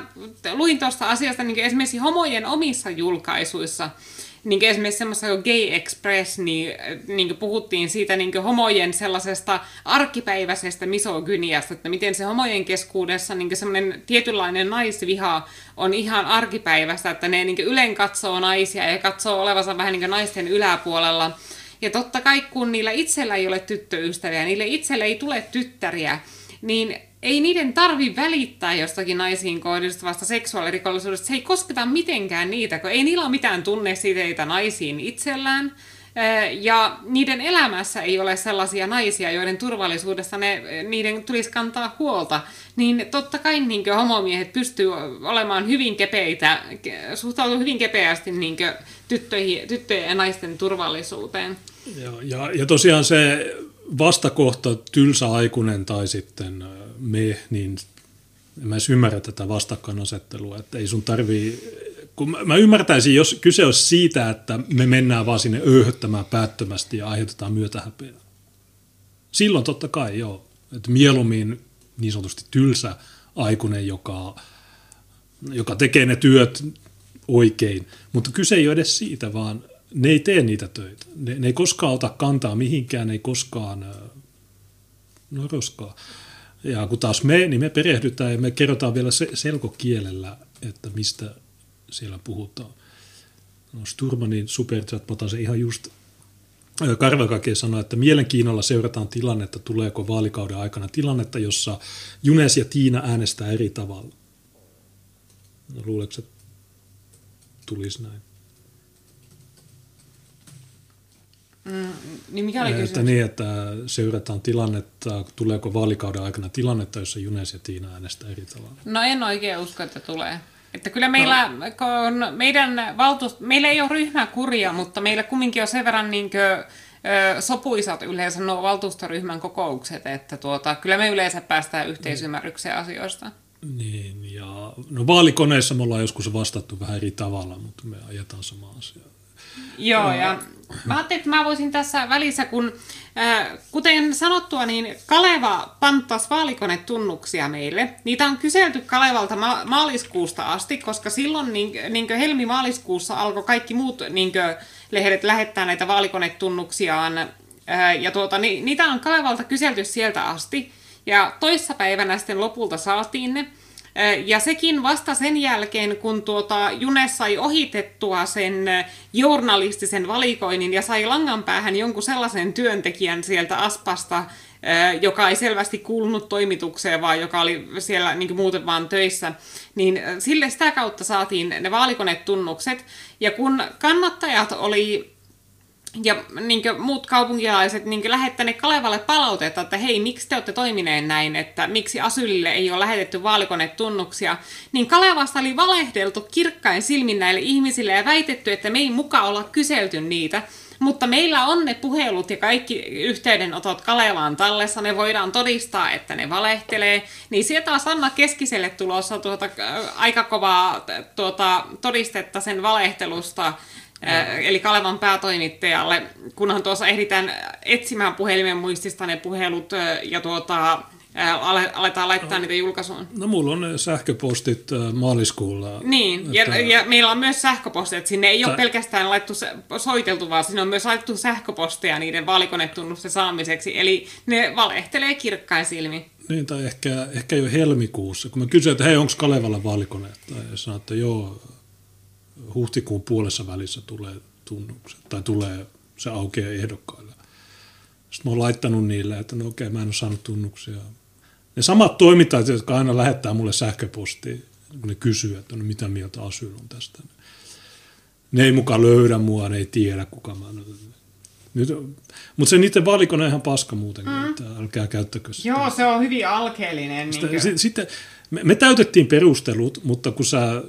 luin tuosta asiasta niin esimerkiksi homojen omissa julkaisuissa, niin esimerkiksi semmoista kuin Gay Express, niin, niin puhuttiin siitä niin homojen sellaisesta arkipäiväisestä misogyniasta, että miten se homojen keskuudessa niin semmoinen tietynlainen naisviha on ihan arkipäivästä, että ne niin ylen katsoo naisia ja katsoo olevansa vähän niin naisten yläpuolella. Ja totta kai kun niillä itsellä ei ole tyttöystäviä, niille itsellä ei tule tyttäriä, niin ei niiden tarvi välittää jostakin naisiin kohdistuvasta seksuaalirikollisuudesta. Se ei kosketa mitenkään niitä, kun ei niillä ole mitään tunnesiteitä naisiin itsellään. Ja niiden elämässä ei ole sellaisia naisia, joiden turvallisuudesta ne, niiden tulisi kantaa huolta. Niin totta kai niin homomiehet pystyy olemaan hyvin kepeitä, suhtautuu hyvin kepeästi niin tyttöihin, tyttöjen ja naisten turvallisuuteen. Ja, ja, ja tosiaan se vastakohta tylsä aikuinen tai sitten me, niin en mä edes ymmärrä tätä vastakkainasettelua, että ei sun tarvii, kun mä ymmärtäisin, jos kyse olisi siitä, että me mennään vaan sinne öyhöttämään päättömästi ja aiheutetaan myötähäpeää. Silloin totta kai joo, että mieluummin niin sanotusti tylsä aikuinen, joka, joka tekee ne työt oikein, mutta kyse ei ole edes siitä, vaan ne ei tee niitä töitä. Ne, ne ei koskaan ota kantaa mihinkään, ne ei koskaan, no roskaa. Ja kun taas me, niin me perehdytään ja me kerrotaan vielä se, selkokielellä, että mistä siellä puhutaan. No, Sturmanin superchat se ihan just Karvakake sanoi, että mielenkiinnolla seurataan tilannetta, tuleeko vaalikauden aikana tilannetta, jossa Junes ja Tiina äänestää eri tavalla. No, luuletko, että tulisi näin? Mm, niin mikä oli? Että niin, että seurataan tilannetta, tuleeko vaalikauden aikana tilannetta, jossa Junes ja Tiina äänestää eri tavalla? No en oikein usko, että tulee. Että kyllä meillä, no. kun meidän valtuust, meillä ei ole ryhmäkuria, mutta meillä kumminkin on sen verran niin kuin, sopuisat yleensä nuo valtuustoryhmän kokoukset, että tuota, kyllä me yleensä päästään yhteisymmärrykseen asioista. Niin, ja no vaalikoneissa me ollaan joskus vastattu vähän eri tavalla, mutta me ajetaan samaa asiaa. Joo, ja mä ajattelin, että mä voisin tässä välissä, kun äh, kuten sanottua, niin Kaleva panttas vaalikonetunnuksia meille. Niitä on kyselty Kalevalta ma- maaliskuusta asti, koska silloin niin, niin helmi-maaliskuussa alkoi kaikki muut niin lehdet lähettää näitä vaalikonetunnuksiaan. Äh, ja tuota, ni, niitä on Kalevalta kyselty sieltä asti. Ja toissapäivänä sitten lopulta saatiin ne. Ja sekin vasta sen jälkeen, kun tuota June sai ohitettua sen journalistisen valikoinnin ja sai langan päähän jonkun sellaisen työntekijän sieltä Aspasta, joka ei selvästi kuulunut toimitukseen, vaan joka oli siellä niin muuten vaan töissä, niin sille sitä kautta saatiin ne vaalikonetunnukset. Ja kun kannattajat oli ja niin muut kaupunkilaiset niin lähettäneet Kalevalle palautetta, että hei, miksi te olette toimineet näin, että miksi Asylille ei ole lähetetty vaalikonetunnuksia, niin Kalevasta oli valehdeltu kirkkain silmin näille ihmisille ja väitetty, että me ei mukaan olla kyselty niitä. Mutta meillä on ne puhelut ja kaikki yhteydenotot Kalevaan tallessa, ne voidaan todistaa, että ne valehtelee. Niin sieltä on Sanna Keskiselle tulossa tuota, aika kovaa tuota, todistetta sen valehtelusta eli Kalevan päätoimittajalle, kunhan tuossa ehditään etsimään puhelimen muistista ne puhelut ja tuota, aletaan laittaa niitä julkaisuun? No mulla on sähköpostit maaliskuulla. Niin, ja, että... ja meillä on myös sähköpostit, että sinne ei Tä... ole pelkästään laittu soiteltu, vaan sinne on myös laittu sähköposteja niiden vaalikonetunnusten saamiseksi, eli ne valehtelee kirkkain silmi. Niin, tai ehkä, ehkä jo helmikuussa, kun mä kysyin, että hei, onko Kalevalla vaalikone? Ja sanoin, että joo, huhtikuun puolessa välissä tulee tunnukset, tai tulee, se aukeaa ehdokkaille. Sitten mä oon laittanut niille, että no okei, mä en ole saanut tunnuksia. Ne samat toimittajat, jotka aina lähettää mulle sähköpostia, kun ne kysyy, että no mitä mieltä Asyl on tästä. Ne ei mukaan löydä mua, ne ei tiedä kuka mä nyt, mutta se niiden vaalikone on ihan paska muutenkin, mm. että älkää käyttäkö sitä. Joo, se on hyvin alkeellinen. Sitä, niin sitten me, me täytettiin perustelut, mutta kun sä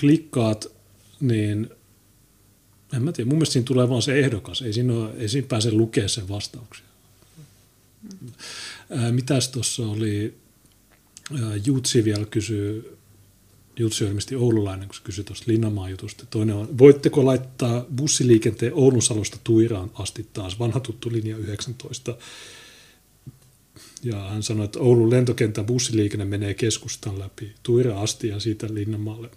klikkaat, niin en mä tiedä, mun mielestä siinä tulee vaan se ehdokas, ei siinä, ole, ei siinä pääse lukemaan sen vastauksia. Mm. Ää, mitäs tuossa oli, ää, Jutsi vielä kysyy, Jutsi on ilmeisesti oululainen, kun se kysyi tuosta Linnamaan jutusta. Toinen on, voitteko laittaa bussiliikenteen Oulun Salosta Tuiraan asti taas, vanha tuttu linja 19. Ja hän sanoi, että Oulun lentokentän bussiliikenne menee keskustan läpi Tuira asti ja siitä Linnanmaalle.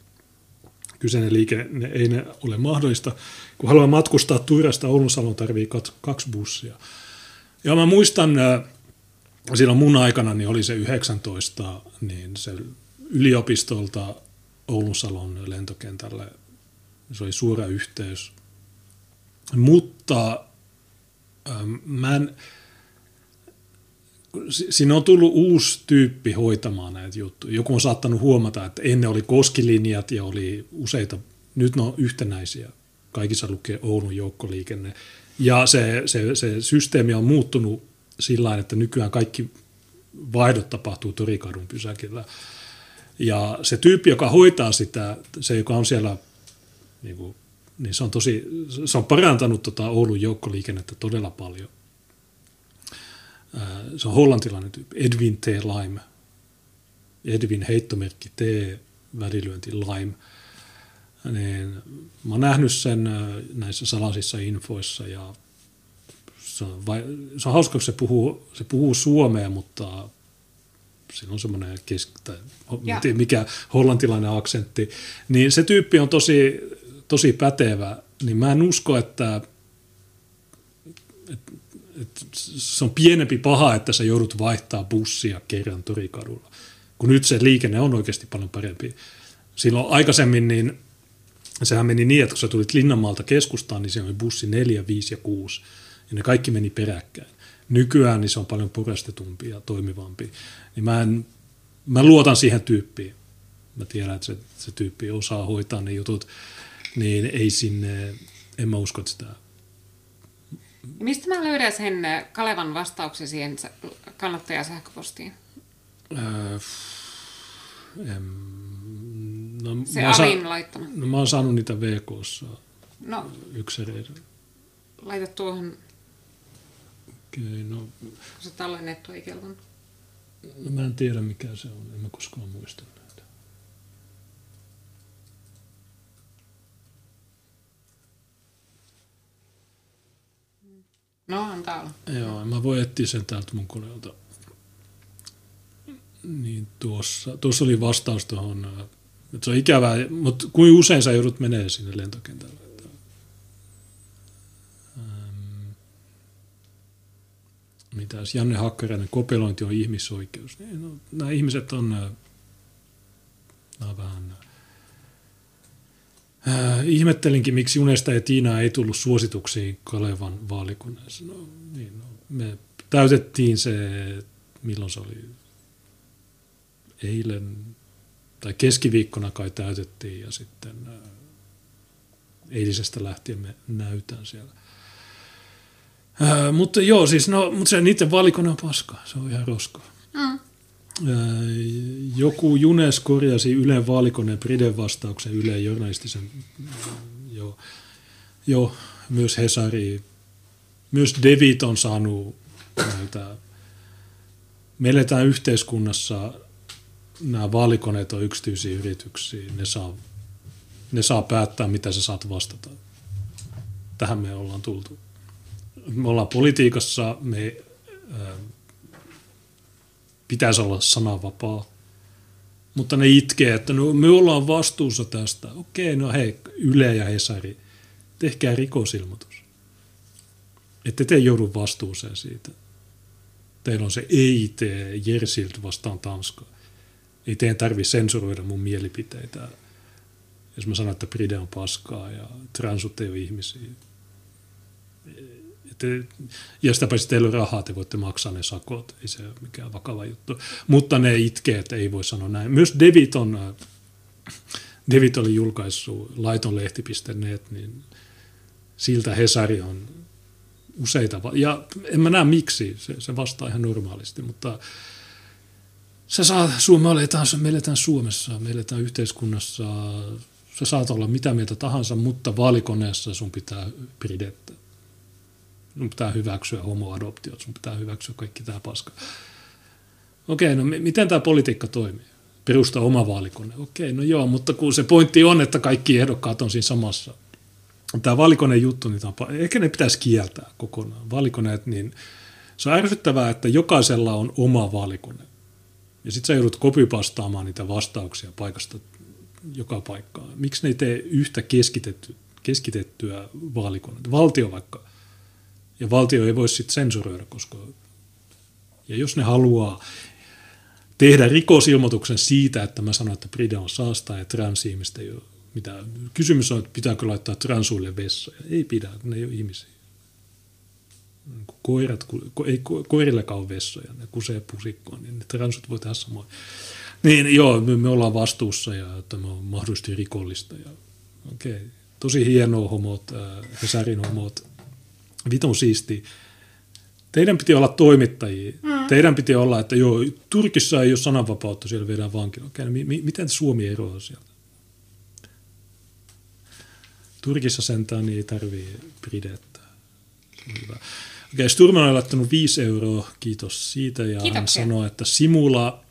Kyseinen liikenne ei ne ole mahdollista. Kun haluaa matkustaa Tuirasta Oulun Salon, tarvii kaksi bussia. Ja mä muistan, äh, silloin mun aikana niin oli se 19, niin se yliopistolta Oulun Salon lentokentälle. Se oli suora yhteys. Mutta ähm, mä en, siinä on tullut uusi tyyppi hoitamaan näitä juttuja. Joku on saattanut huomata, että ennen oli koskilinjat ja oli useita, nyt ne on yhtenäisiä. Kaikissa lukee Oulun joukkoliikenne. Ja se, se, se systeemi on muuttunut sillä että nykyään kaikki vaihdot tapahtuu Torikadun pysäkillä. Ja se tyyppi, joka hoitaa sitä, se joka on siellä, niin, kuin, niin se on tosi, se on parantanut tota Oulun joukkoliikennettä todella paljon. Se on hollantilainen tyyppi, Edwin T. Lime. Edwin heittomerkki T, välilyönti Lime. Niin, mä oon nähnyt sen näissä salaisissa infoissa ja se on, vai, se on hauska, kun se puhuu, se puhuu suomea, mutta sillä on semmoinen kesk- tai mikä hollantilainen aksentti, niin se tyyppi on tosi, tosi pätevä, niin mä en usko, että, että, se on pienempi paha, että sä joudut vaihtaa bussia kerran torikadulla, kun nyt se liikenne on oikeasti paljon parempi. Silloin aikaisemmin niin sehän meni niin, että kun sä tulit Linnanmaalta keskustaan, niin se oli bussi 4, 5 ja 6, ja ne kaikki meni peräkkäin. Nykyään niin se on paljon purestetumpi ja toimivampi. Niin mä, en, mä luotan siihen tyyppiin. Mä tiedän, että se, se tyyppi osaa hoitaa ne jutut, niin ei sinne, en mä usko, että sitä... Mistä mä löydän sen Kalevan vastauksen siihen kannattajasähköpostiin? Öö, em, no, se Alin laittama. No, mä oon saanut niitä VKssa. No, yksi Laita tuohon Okei, no... Se tallennettu ei kelvannut. No mä en tiedä mikä se on, en mä koskaan muista No, antaa olla. Joo, mä voin etsiä sen täältä mun koneelta. Niin tuossa, tuossa oli vastaus tuohon, että se on ikävää, mutta kuinka usein sä joudut menee sinne lentokentälle? mitä Janne Hakkarainen, kopelointi on ihmisoikeus. Niin, no, nämä ihmiset on, nämä on vähän... Äh, ihmettelinkin, miksi Unesta ja Tiina ei tullut suosituksiin Kalevan vaalikunnassa. No, niin, no, me täytettiin se, milloin se oli, eilen tai keskiviikkona kai täytettiin ja sitten äh, eilisestä lähtien me näytään siellä. Äh, mutta joo, siis no, mutta se niiden valikone on paska. Se on ihan roskaa. Mm. Joku Junes korjasi Ylen vaalikoneen Priden vastauksen Ylen journalistisen, joo, jo, myös Hesari, myös Devit on saanut näitä, me eletään yhteiskunnassa, nämä vaalikoneet on yksityisiä yrityksiä, ne saa, ne saa päättää, mitä sä saat vastata. Tähän me ollaan tultu me ollaan politiikassa, me pitäisi olla sananvapaa. Mutta ne itkee, että no, me ollaan vastuussa tästä. Okei, no hei, Yle ja Hesari, tehkää rikosilmoitus. Että te joudu vastuuseen siitä. Teillä on se EIT Jersilt vastaan Tanska. Ei teidän tarvi sensuroida mun mielipiteitä. Jos mä sanon, että Pride on paskaa ja transut ei ole ihmisiä. Te, ja sitä paitsi teillä on rahaa, te voitte maksaa ne sakot. Ei se ole mikään vakava juttu. Mutta ne itkee, että ei voi sanoa näin. Myös Devit on, Devit oli julkaissut laitonlehti.net, niin siltä Hesari on useita, ja en mä näe miksi, se, se vastaa ihan normaalisti, mutta sä saa, me eletään, me eletään Suomessa, me eletään yhteiskunnassa, sä saat olla mitä mieltä tahansa, mutta vaalikoneessa sun pitää pidettä. Sun pitää hyväksyä homoadoptiot, sun pitää hyväksyä kaikki tämä paska. Okei, no miten tämä politiikka toimii? Perusta oma vaalikone. Okei, no joo, mutta kun se pointti on, että kaikki ehdokkaat on siinä samassa tämä valikoneen juttu, niin tapa, ehkä ne pitäisi kieltää kokonaan. Valikoneet, niin se on ärsyttävää, että jokaisella on oma valikone. Ja sitten sä joudut kopipastaamaan niitä vastauksia paikasta joka paikkaan. Miksi ne ei tee yhtä keskitetty, keskitettyä vaalikonetta? Valtio vaikka. Ja valtio ei voi sitten sensuroida, koska... Ja jos ne haluaa tehdä rikosilmoituksen siitä, että mä sanon, että Pride on saasta ja trans-ihmistä ei ole mitä, kysymys on, että pitääkö laittaa transuille vessoja. Ei pidä, ne ei ole ihmisiä. Koirat, ei koirillekaan ole vessoja, ne kusee pusikkoon, niin ne transut voi tehdä samoin. Niin joo, me, me ollaan vastuussa ja tämä on mahdollisesti rikollista. Ja, okay. tosi hienoa homot, äh, Hesarin homot, vitun siisti. Teidän piti olla toimittajia. Mm. Teidän piti olla, että joo, Turkissa ei ole sananvapautta, siellä viedään vankilaan. Okay, no, mi- miten Suomi eroaa sieltä? Turkissa sentään niin ei tarvii pidettä. Hyvä. Okei, Sturman on laittanut 5 euroa, kiitos siitä, ja Kiitoksia. hän sanoi, että Simula,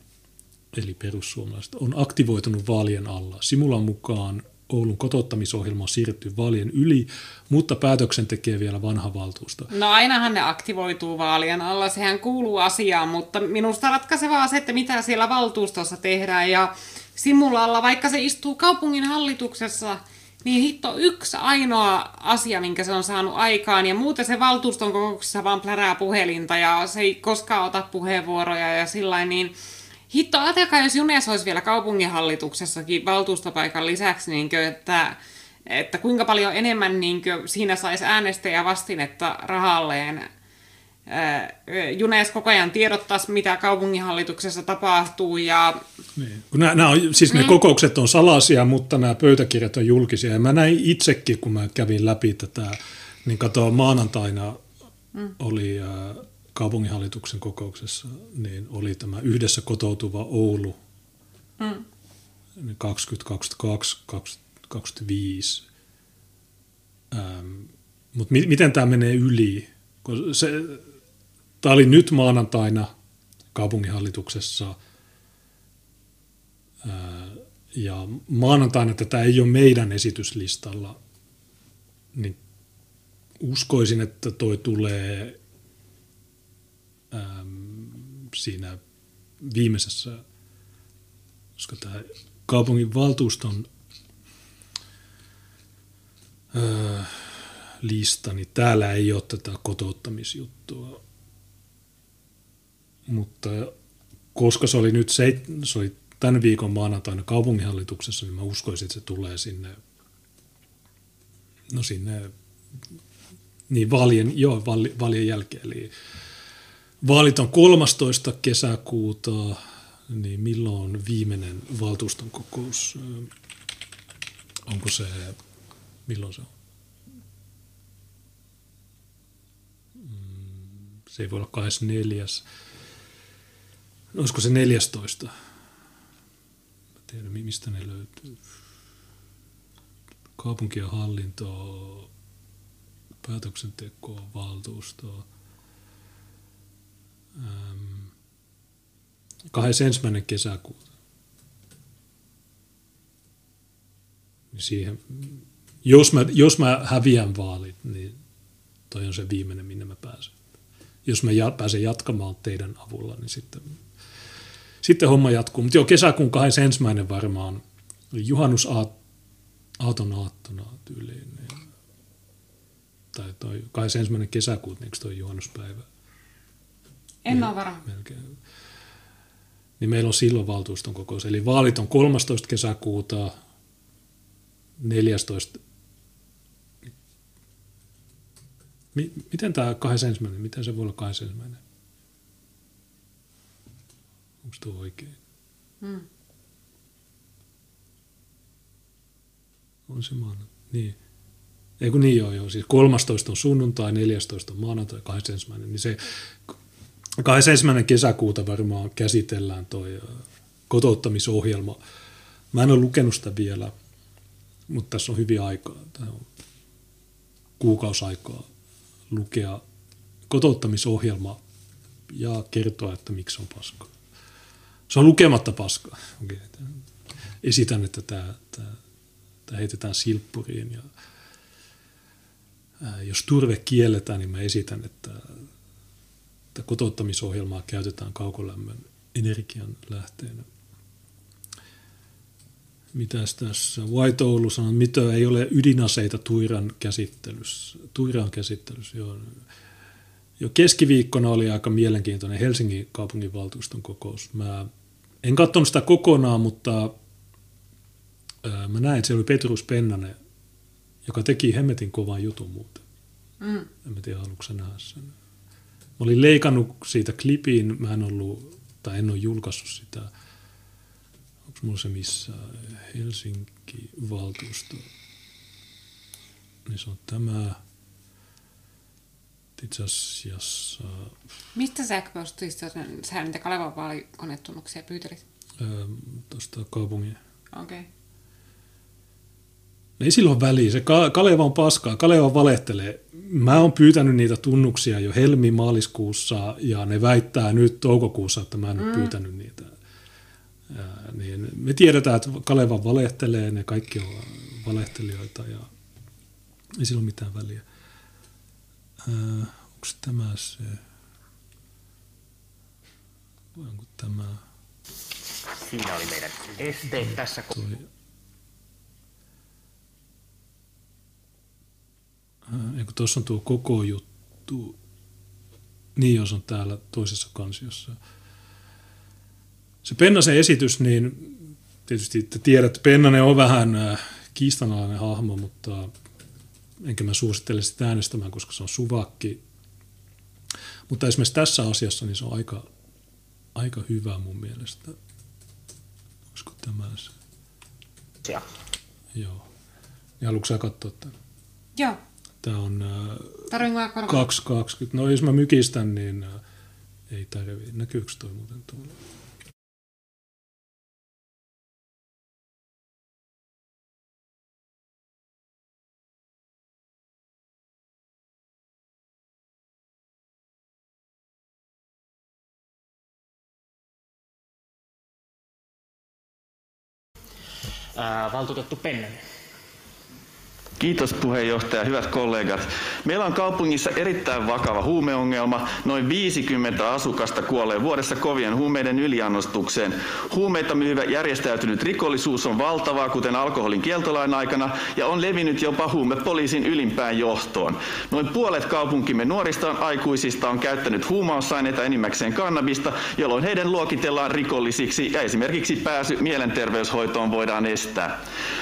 eli perussuomalaiset, on aktivoitunut vaalien alla. Simulan mukaan Oulun kotouttamisohjelma on siirretty vaalien yli, mutta päätöksen tekee vielä vanha valtuusto. No ainahan ne aktivoituu vaalien alla, sehän kuuluu asiaan, mutta minusta ratkaisevaa se, että mitä siellä valtuustossa tehdään. Ja Simulalla, vaikka se istuu kaupungin hallituksessa, niin hitto yksi ainoa asia, minkä se on saanut aikaan, ja muuten se valtuuston kokouksessa vaan plärää puhelinta, ja se ei koskaan ota puheenvuoroja, ja sillä niin hitto, ajatelkaa, jos Junes olisi vielä kaupunginhallituksessakin valtuustopaikan lisäksi, niin kuin, että, että kuinka paljon enemmän niin kuin, siinä saisi äänestäjä vastinetta rahalleen, Junes koko ajan tiedottaisi, mitä kaupunginhallituksessa tapahtuu. Ja... Niin. Nämä, nämä on, siis ne mm. kokoukset on salaisia, mutta nämä pöytäkirjat on julkisia. Ja mä näin itsekin, kun mä kävin läpi tätä, niin katoa maanantaina mm. oli kaupunginhallituksen kokouksessa, niin oli tämä yhdessä kotoutuva Oulu mm. 2022 2025 Ähm, mutta mi- miten tämä menee yli? Tämä oli nyt maanantaina kaupunginhallituksessa. Ja maanantaina tätä ei ole meidän esityslistalla, niin uskoisin, että toi tulee siinä viimeisessä, koska tämä kaupungin valtuuston lista, niin täällä ei ole tätä kotouttamisjuttua mutta koska se oli nyt se, se oli tämän viikon maanantaina kaupunginhallituksessa, niin mä uskoisin, että se tulee sinne, no sinne, niin vaalien, joo, vaali, vaalien jälkeen. Eli vaalit on 13. kesäkuuta, niin milloin on viimeinen valtuuston kokous? Onko se, milloin se on? Mm, se ei voi olla 24 olisiko se 14? Mä tiedän, mistä ne löytyy. Kaupunki- ja hallinto, päätöksenteko, valtuusto. Ähm, 21. kesäkuuta. Niin siihen, jos, mä, jos mä häviän vaalit, niin toi on se viimeinen, minne mä pääsen. Jos mä ja, pääsen jatkamaan teidän avulla, niin sitten sitten homma jatkuu. Mutta joo, kesäkuun 21. varmaan juhannus aaton aattona tyyliin. Niin, tai toi 21. kesäkuuta, eikö toi juhannuspäivä? En ole varma. Melkein. Niin meillä on silloin valtuuston kokous. Eli vaalit on 13. kesäkuuta, 14. Miten tämä 21. Miten se voi olla 21. Onko tuo oikein? Hmm. On se maana. Niin. Ei kun niin joo, joo. Siis 13 on sunnuntai, 14 on maanantai, 21. Niin se 21. kesäkuuta varmaan käsitellään toi kotouttamisohjelma. Mä en ole lukenut sitä vielä, mutta tässä on hyvin aikaa. Tämä on kuukausaikaa lukea kotouttamisohjelma ja kertoa, että miksi on paskaa. Se on lukematta paskaa. Okay. Esitän, että tämä, tämä, tämä heitetään silppuriin ja ää, jos turve kielletään, niin mä esitän, että, että kotouttamisohjelmaa käytetään kaukolämmön energian lähteenä. Mitäs tässä? White Oulu sanoo, mitä ei ole ydinaseita Tuiran käsittelyssä. Tuiran käsittelyssä, joo. Jo keskiviikkona oli aika mielenkiintoinen Helsingin kaupunginvaltuuston kokous. Mä en katsonut sitä kokonaan, mutta ää, mä näin, että se oli Petrus Pennanen, joka teki hemmetin kovan jutun muuten. Mm. En tiedä, haluatko nähdä sen. Mä olin leikannut siitä klipiin, mä en ollut, tai en ole julkaissut sitä – onko mulla se missä Helsinki-valtuusto, niin se on tämä itse asiassa... Mistä sä postuisit, sä niitä Kalevan vaalikonetunnuksia pyytelit? Öö, Tuosta kaupungin. Okei. Okay. Ei silloin väliä. Se Kaleva on paskaa. Kaleva valehtelee. Mä oon pyytänyt niitä tunnuksia jo helmi-maaliskuussa ja ne väittää nyt toukokuussa, että mä en ole mm. pyytänyt niitä niin me tiedetään, että Kaleva valehtelee, ne kaikki on valehtelijoita ja ei sillä ole mitään väliä. onko tämä se, vai onko tämä... Siinä oli meidän esteet tässä. Toi, Eikö tuossa on tuo koko juttu, niin jos on täällä toisessa kansiossa se Pennasen esitys, niin tietysti te tiedät, että Pennanen on vähän äh, kiistanalainen hahmo, mutta enkä mä suosittele sitä äänestämään, koska se on suvakki. Mutta esimerkiksi tässä asiassa niin se on aika, aika hyvä mun mielestä. Olisiko tämä se? Ja. Joo. Ja haluatko sä katsoa tämän? Joo. Tämä on äh, 220. No jos mä mykistän, niin äh, ei tarvitse. Näkyykö toi muuten tuolla? valtuutettu Pennanen. Kiitos puheenjohtaja, hyvät kollegat. Meillä on kaupungissa erittäin vakava huumeongelma. Noin 50 asukasta kuolee vuodessa kovien huumeiden yliannostukseen. Huumeita myyvä järjestäytynyt rikollisuus on valtavaa, kuten alkoholin kieltolain aikana, ja on levinnyt jopa huumepoliisin ylimpään johtoon. Noin puolet kaupunkimme nuorista aikuisista on käyttänyt huumausaineita enimmäkseen kannabista, jolloin heidän luokitellaan rikollisiksi ja esimerkiksi pääsy mielenterveyshoitoon voidaan estää.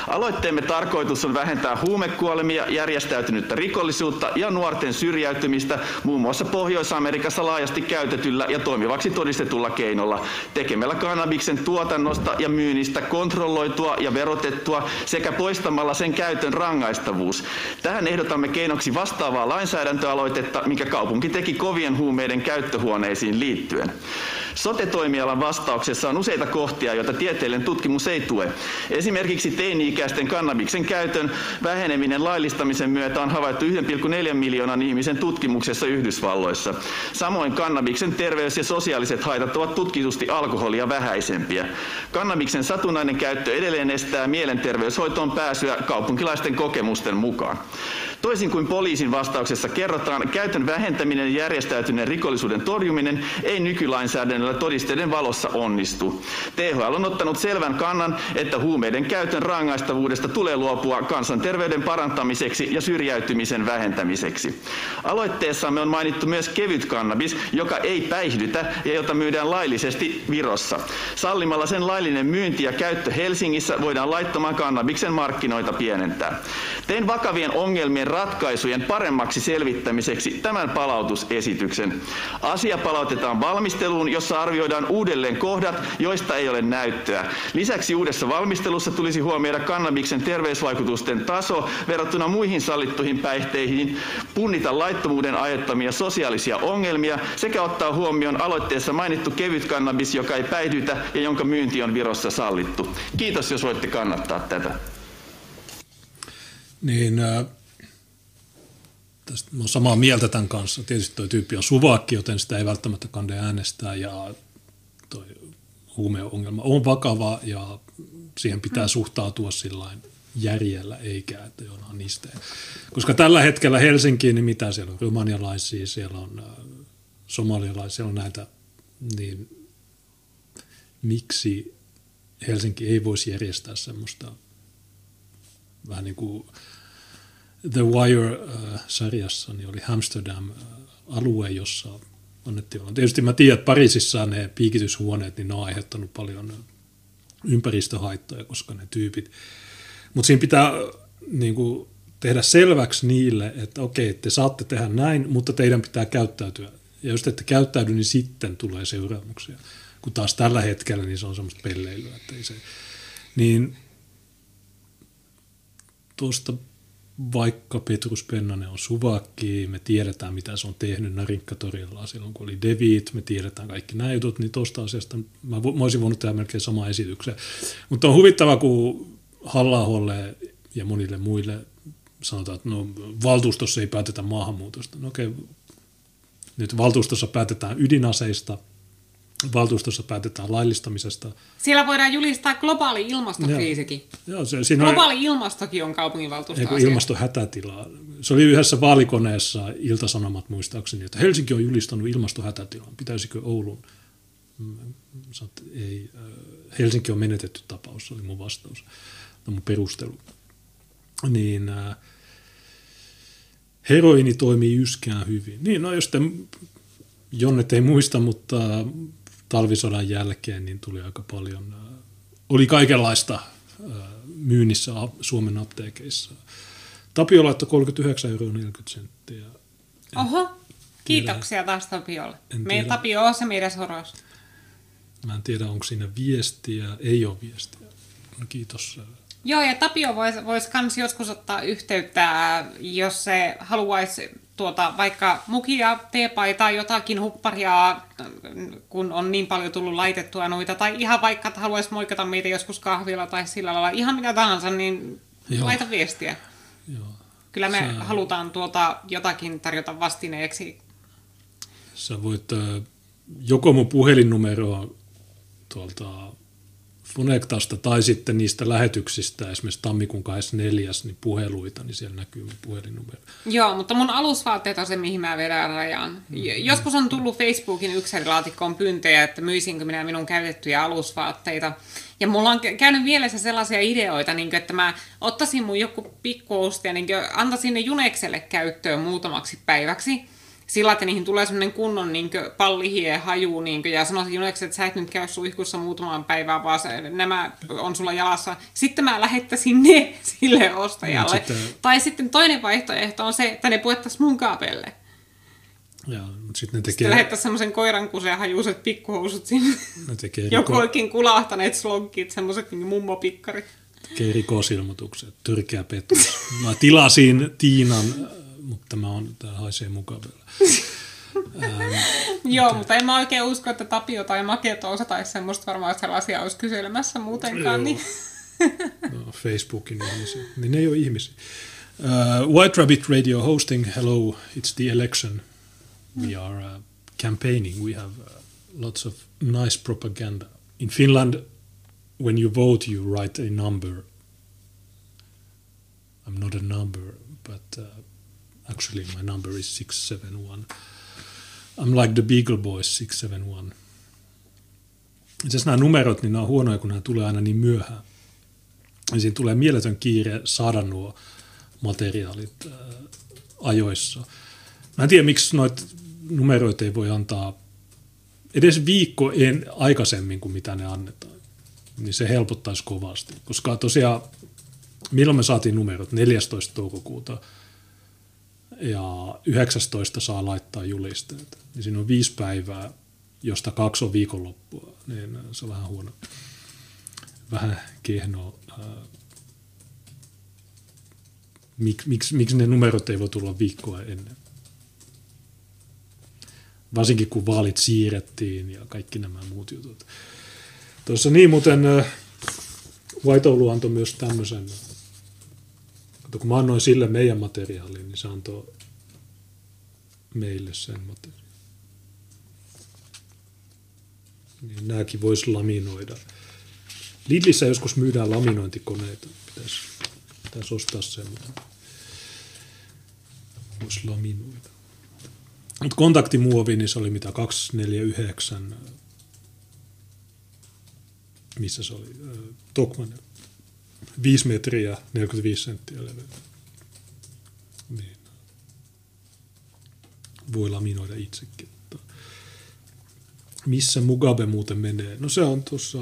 Aloitteemme tarkoitus on vähentää huume huumekuolemia, järjestäytynyttä rikollisuutta ja nuorten syrjäytymistä muun muassa Pohjois-Amerikassa laajasti käytetyllä ja toimivaksi todistetulla keinolla tekemällä kannabiksen tuotannosta ja myynnistä kontrolloitua ja verotettua sekä poistamalla sen käytön rangaistavuus. Tähän ehdotamme keinoksi vastaavaa lainsäädäntöaloitetta, mikä kaupunki teki kovien huumeiden käyttöhuoneisiin liittyen. Sote-toimialan vastauksessa on useita kohtia, joita tieteellinen tutkimus ei tue. Esimerkiksi teini-ikäisten kannabiksen käytön väheneminen laillistamisen myötä on havaittu 1,4 miljoonan ihmisen tutkimuksessa Yhdysvalloissa. Samoin kannabiksen terveys- ja sosiaaliset haitat ovat tutkitusti alkoholia vähäisempiä. Kannabiksen satunnainen käyttö edelleen estää mielenterveyshoitoon pääsyä kaupunkilaisten kokemusten mukaan. Toisin kuin poliisin vastauksessa kerrotaan, käytön vähentäminen ja järjestäytyneen rikollisuuden torjuminen ei nykylainsäädännöllä todisteiden valossa onnistu. THL on ottanut selvän kannan, että huumeiden käytön rangaistavuudesta tulee luopua kansanterveyden parantamiseksi ja syrjäytymisen vähentämiseksi. Aloitteessamme on mainittu myös kevyt kannabis, joka ei päihdytä ja jota myydään laillisesti Virossa. Sallimalla sen laillinen myynti ja käyttö Helsingissä voidaan laittoman kannabiksen markkinoita pienentää. Tein vakavien ongelmien ratkaisujen paremmaksi selvittämiseksi tämän palautusesityksen. Asia palautetaan valmisteluun, jossa arvioidaan uudelleen kohdat, joista ei ole näyttöä. Lisäksi uudessa valmistelussa tulisi huomioida kannabiksen terveysvaikutusten taso verrattuna muihin sallittuihin päihteihin, punnita laittomuuden aiheuttamia sosiaalisia ongelmia sekä ottaa huomioon aloitteessa mainittu kevyt kannabis, joka ei päihdytä ja jonka myynti on Virossa sallittu. Kiitos, jos voitte kannattaa tätä. Niin, äh, tästä, mä olen samaa mieltä tämän kanssa. Tietysti tuo tyyppi on suvakki, joten sitä ei välttämättä kande äänestää ja tuo huumeongelma on vakava ja siihen pitää suhtautua sillain järjellä eikä, että jonain niistä. Koska tällä hetkellä Helsinkiin, niin mitä siellä on, romanialaisia, siellä on äh, somalialaisia, siellä on näitä, niin miksi Helsinki ei voisi järjestää semmoista vähän niin kuin The Wire-sarjassa, niin oli Amsterdam-alue, jossa annettiin. Tietysti mä tiedän, että Pariisissa ne piikityshuoneet, niin ne on aiheuttanut paljon ympäristöhaittoja, koska ne tyypit. Mutta siinä pitää niin kuin, tehdä selväksi niille, että okei, te saatte tehdä näin, mutta teidän pitää käyttäytyä. Ja jos te ette käyttäydy, niin sitten tulee seuraamuksia. Kun taas tällä hetkellä niin se on semmoista pelleilyä. Että ei se, niin tuosta vaikka Petrus Pennanen on suvakki, me tiedetään mitä se on tehnyt Narinkkatorilla silloin kun oli Devit, me tiedetään kaikki nämä jutut, niin tuosta asiasta mä, mä olisin voinut tehdä melkein sama esityksen. Mutta on huvittava, kun halla ja monille muille sanotaan, että no, valtuustossa ei päätetä maahanmuutosta. No okei, nyt valtuustossa päätetään ydinaseista – valtuustossa päätetään laillistamisesta. Siellä voidaan julistaa globaali ilmastokriisikin. Joo, se, siinä globaali oli, ilmastokin on kaupunginvaltuusto Ilmastohätätila. Se oli yhdessä vaalikoneessa iltasanomat muistaakseni, että Helsinki on julistanut ilmastohätätilan. Pitäisikö Oulun? Mm, Sanoin, ei. Helsinki on menetetty tapaus, se oli mun vastaus. No mun perustelu. Niin, äh, heroini toimii yskään hyvin. Niin, no jos te Jonnet ei muista, mutta talvisodan jälkeen niin tuli aika paljon, äh, oli kaikenlaista äh, myynnissä Suomen apteekeissa. Tapio laittoi 39 euroa 40 senttiä. Oho, kiitoksia taas Tapiolle. Meidän Tapio on se meidän soros. Mä en tiedä, onko siinä viestiä. Ei ole viestiä. No, kiitos. Äh. Joo, ja Tapio voisi vois kans joskus ottaa yhteyttä, jos se haluaisi tuota, vaikka mukia, teepaitaa, jotakin hupparia, kun on niin paljon tullut laitettua noita, tai ihan vaikka, että haluaisi moikata meitä joskus kahvilla tai sillä lailla, ihan mitä tahansa, niin Joo. laita viestiä. Joo. Kyllä me Sä... halutaan tuota jotakin tarjota vastineeksi. Sä voit joko mun puhelinnumeroa tuolta Funektasta tai sitten niistä lähetyksistä, esimerkiksi tammikuun 24. Niin puheluita, niin siellä näkyy mun puhelinnumero. Joo, mutta mun alusvaatteet on se, mihin mä vedän rajan. Mm. Joskus on tullut Facebookin yksilölaatikkoon pyntejä, että myisinkö minä minun käytettyjä alusvaatteita. Ja mulla on käynyt mielessä sellaisia ideoita, niin kuin, että mä ottaisin mun joku pikkuosti ja niin antaisin ne Junekselle käyttöön muutamaksi päiväksi sillä, että niihin tulee semmoinen kunnon niin pallihie haju niin kuin, ja sanoisin Juneksi, että sä et nyt käy suihkussa muutamaan päivään, vaan se, nämä on sulla jalassa. Sitten mä lähettäisin ne <laughs> sille ostajalle. Sitten... Tai sitten toinen vaihtoehto on se, että ne puettaisiin mun kaapelle. Ja, mutta sitten ne tekee... Sitten lähettäisiin semmoisen koiran kuseen hajuiset pikkuhousut sinne. Ne tekee <laughs> Joku riko... oikein kulahtaneet slonkit, semmoiset niin mummopikkarit. Tekee rikosilmoitukset, törkeä petos. Mä tilasin Tiinan mutta tämä, on, tämä haisee mukavalla. <laughs> ähm, Joo, mutta en mä oikein usko, että Tapio tai Maketo osataisi semmoista varmaan sellaisia olisi kyselemässä muutenkaan. Niin. no, Facebookin ihmisiä. Niin ne ei ole ihmisiä. Uh, White Rabbit Radio hosting, hello, it's the election. We are uh, campaigning, we have uh, lots of nice propaganda. In Finland, when you vote, you write a number. I'm not a number, but uh, actually my number is 671. I'm like the Beagle Boys 671. Itse nämä numerot, niin nämä on huonoja, kun nämä tulee aina niin myöhään. Ja siinä tulee mieletön kiire saada nuo materiaalit äh, ajoissa. Mä en tiedä, miksi noita numeroita ei voi antaa edes viikko en, aikaisemmin kuin mitä ne annetaan. Niin se helpottaisi kovasti. Koska tosiaan, milloin me saatiin numerot? 14. toukokuuta ja 19 saa laittaa julisteet. Niin siinä on viisi päivää, josta kaksi on viikonloppua. Niin se on vähän huono. Vähän kehnoa. Mik, miksi, miksi ne numerot ei voi tulla viikkoa ennen? Varsinkin kun vaalit siirrettiin ja kaikki nämä muut jutut. Tuossa niin muuten White Oulu antoi myös tämmöisen Kato, kun mä annoin sille meidän materiaalin, niin se antoi meille sen materiaalin. Niin nämäkin voisi laminoida. Lidlissä joskus myydään laminointikoneita. Pitäisi, pitäisi ostaa semmoinen. Voisi laminoida. Mutta kontaktimuovi, niin se oli mitä 249, missä se oli, Tokman 5 metriä 45 senttiä leveä. Niin. Voi laminoida itsekin. Missä Mugabe muuten menee? No se on tuossa,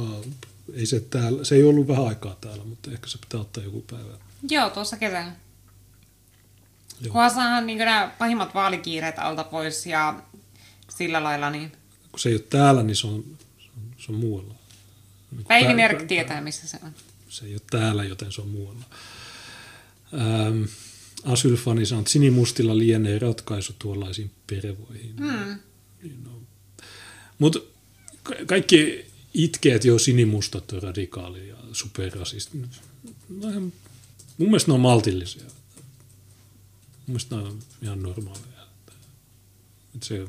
ei se, täällä, se ei ollut vähän aikaa täällä, mutta ehkä se pitää ottaa joku päivä. Joo, tuossa kesällä. Kunhan saadaan niin nämä pahimmat vaalikiireet alta pois ja sillä lailla niin... Kun se ei ole täällä, niin se on, se on, se on muualla. Niin Päivi Merk tietää, missä se on se ei ole täällä, joten se on muualla. Ähm, Asylfani sanoo, että sinimustilla lienee ratkaisu tuollaisiin pervoihin. Mm. Niin no. Mutta kaikki itkeet jo sinimustat on radikaali ja superrasisti. No, mun mielestä ne on maltillisia. Mun mielestä ne on ihan normaaleja. Se,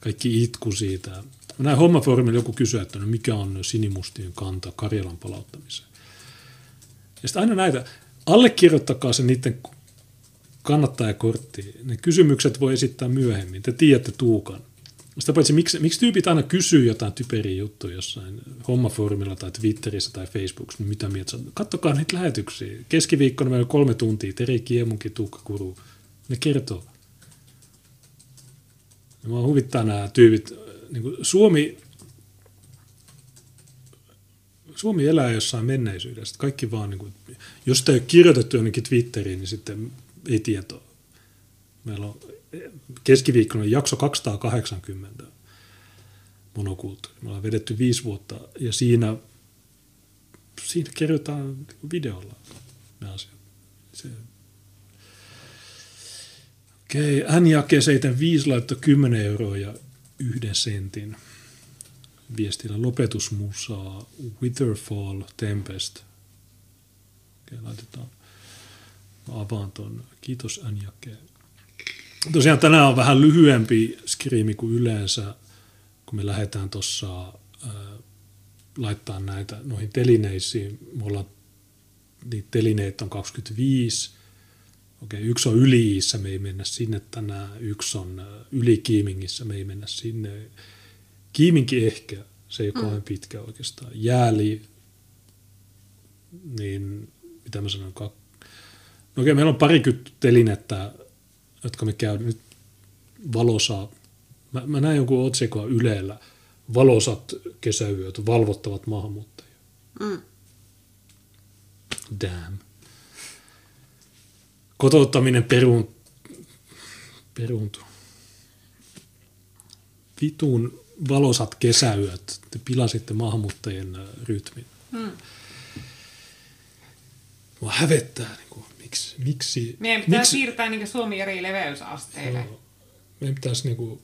kaikki itku siitä, näin hommafoorumilla joku kysyy, että no mikä on sinimustien kanta Karjalan palauttamiseen. Ja sitten aina näitä, allekirjoittakaa se niiden kannattajakortti. Ne kysymykset voi esittää myöhemmin. Te tiedätte Tuukan. Sitä paitsi, miksi, miksi tyypit aina kysyy jotain typeriä juttuja jossain hommafoorumilla tai Twitterissä tai Facebookissa, niin mitä mieltä Kattokaa niitä lähetyksiä. Keskiviikkona meillä on kolme tuntia, Teri Kiemunkin, Tuukka Kuru. Ne kertoo. Ja mua huvittaa nämä tyypit, niin kuin Suomi, Suomi elää jossain menneisyydessä. Kaikki vaan, niin kuin, jos sitä ei ole kirjoitettu jonnekin Twitteriin, niin sitten ei tietoa. Meillä on keskiviikkona jakso 280 monokulttuuri. Me ollaan vedetty viisi vuotta ja siinä, siinä kerrotaan niin videolla ne asiat. Se, Okei, hän jakee 75 laittoi 10 euroa ja sentin viestillä lopetusmusaa Witherfall Tempest. Okei, laitetaan. Mä avaan ton. Kiitos Anjake. Tosiaan tänään on vähän lyhyempi skriimi kuin yleensä, kun me lähdetään tuossa äh, laittaa näitä noihin telineisiin. Me ollaan, niitä telineitä on 25, Okei, yksi on yli me ei mennä sinne tänään. Yksi on äh, yli Kiimingissä, me ei mennä sinne. Kiiminki ehkä, se ei ole mm. kauhean pitkä oikeastaan. Jääli, niin mitä mä sanon, kak... no okei, meillä on parikymmentä telinettä, jotka me käy nyt valosaa. Mä, mä näin jonkun otsikoa Ylellä, valosat kesäyöt, valvottavat maahanmuuttajia. Mm. Damn kotouttaminen peruun, peruuntu. Vitun valosat kesäyöt. Te pilasitte maahanmuuttajien äh, rytmin. Hmm. Mua hävettää. Niin kuin, miksi, miksi, Meidän pitää miksi, siirtää niin Suomi eri leveysasteille. Joo, meidän pitäisi, niin kuin,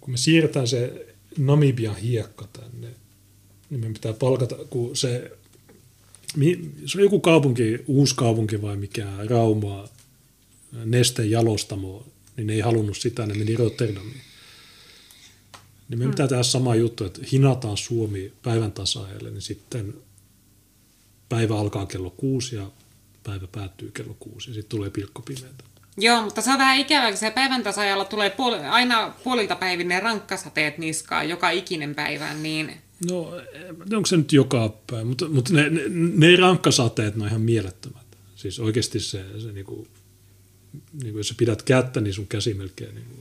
kun me siirretään se Namibian hiekka tänne, niin meidän pitää palkata, kun se, se on joku kaupunki, uusi kaupunki vai mikä, Raumaa, nestejalostamo, niin ne ei halunnut sitä, ne meni Rotterdamiin. Niin me mm. pitää tehdä sama juttu, että hinataan Suomi päivän tasaajalle, niin sitten päivä alkaa kello kuusi ja päivä päättyy kello kuusi ja sitten tulee pilkkopimeätä. Joo, mutta se on vähän ikävää, kun se päivän tasajalla tulee puoli, aina puolilta päivin ne rankkasateet niskaan joka ikinen päivä, niin... No, onko se nyt joka päivä, mutta, mutta ne, ne, ne rankkasateet ne on ihan mielettömät. Siis oikeasti se, se niinku, niinku, jos sä pidät kättä, niin sun käsi melkein niinku,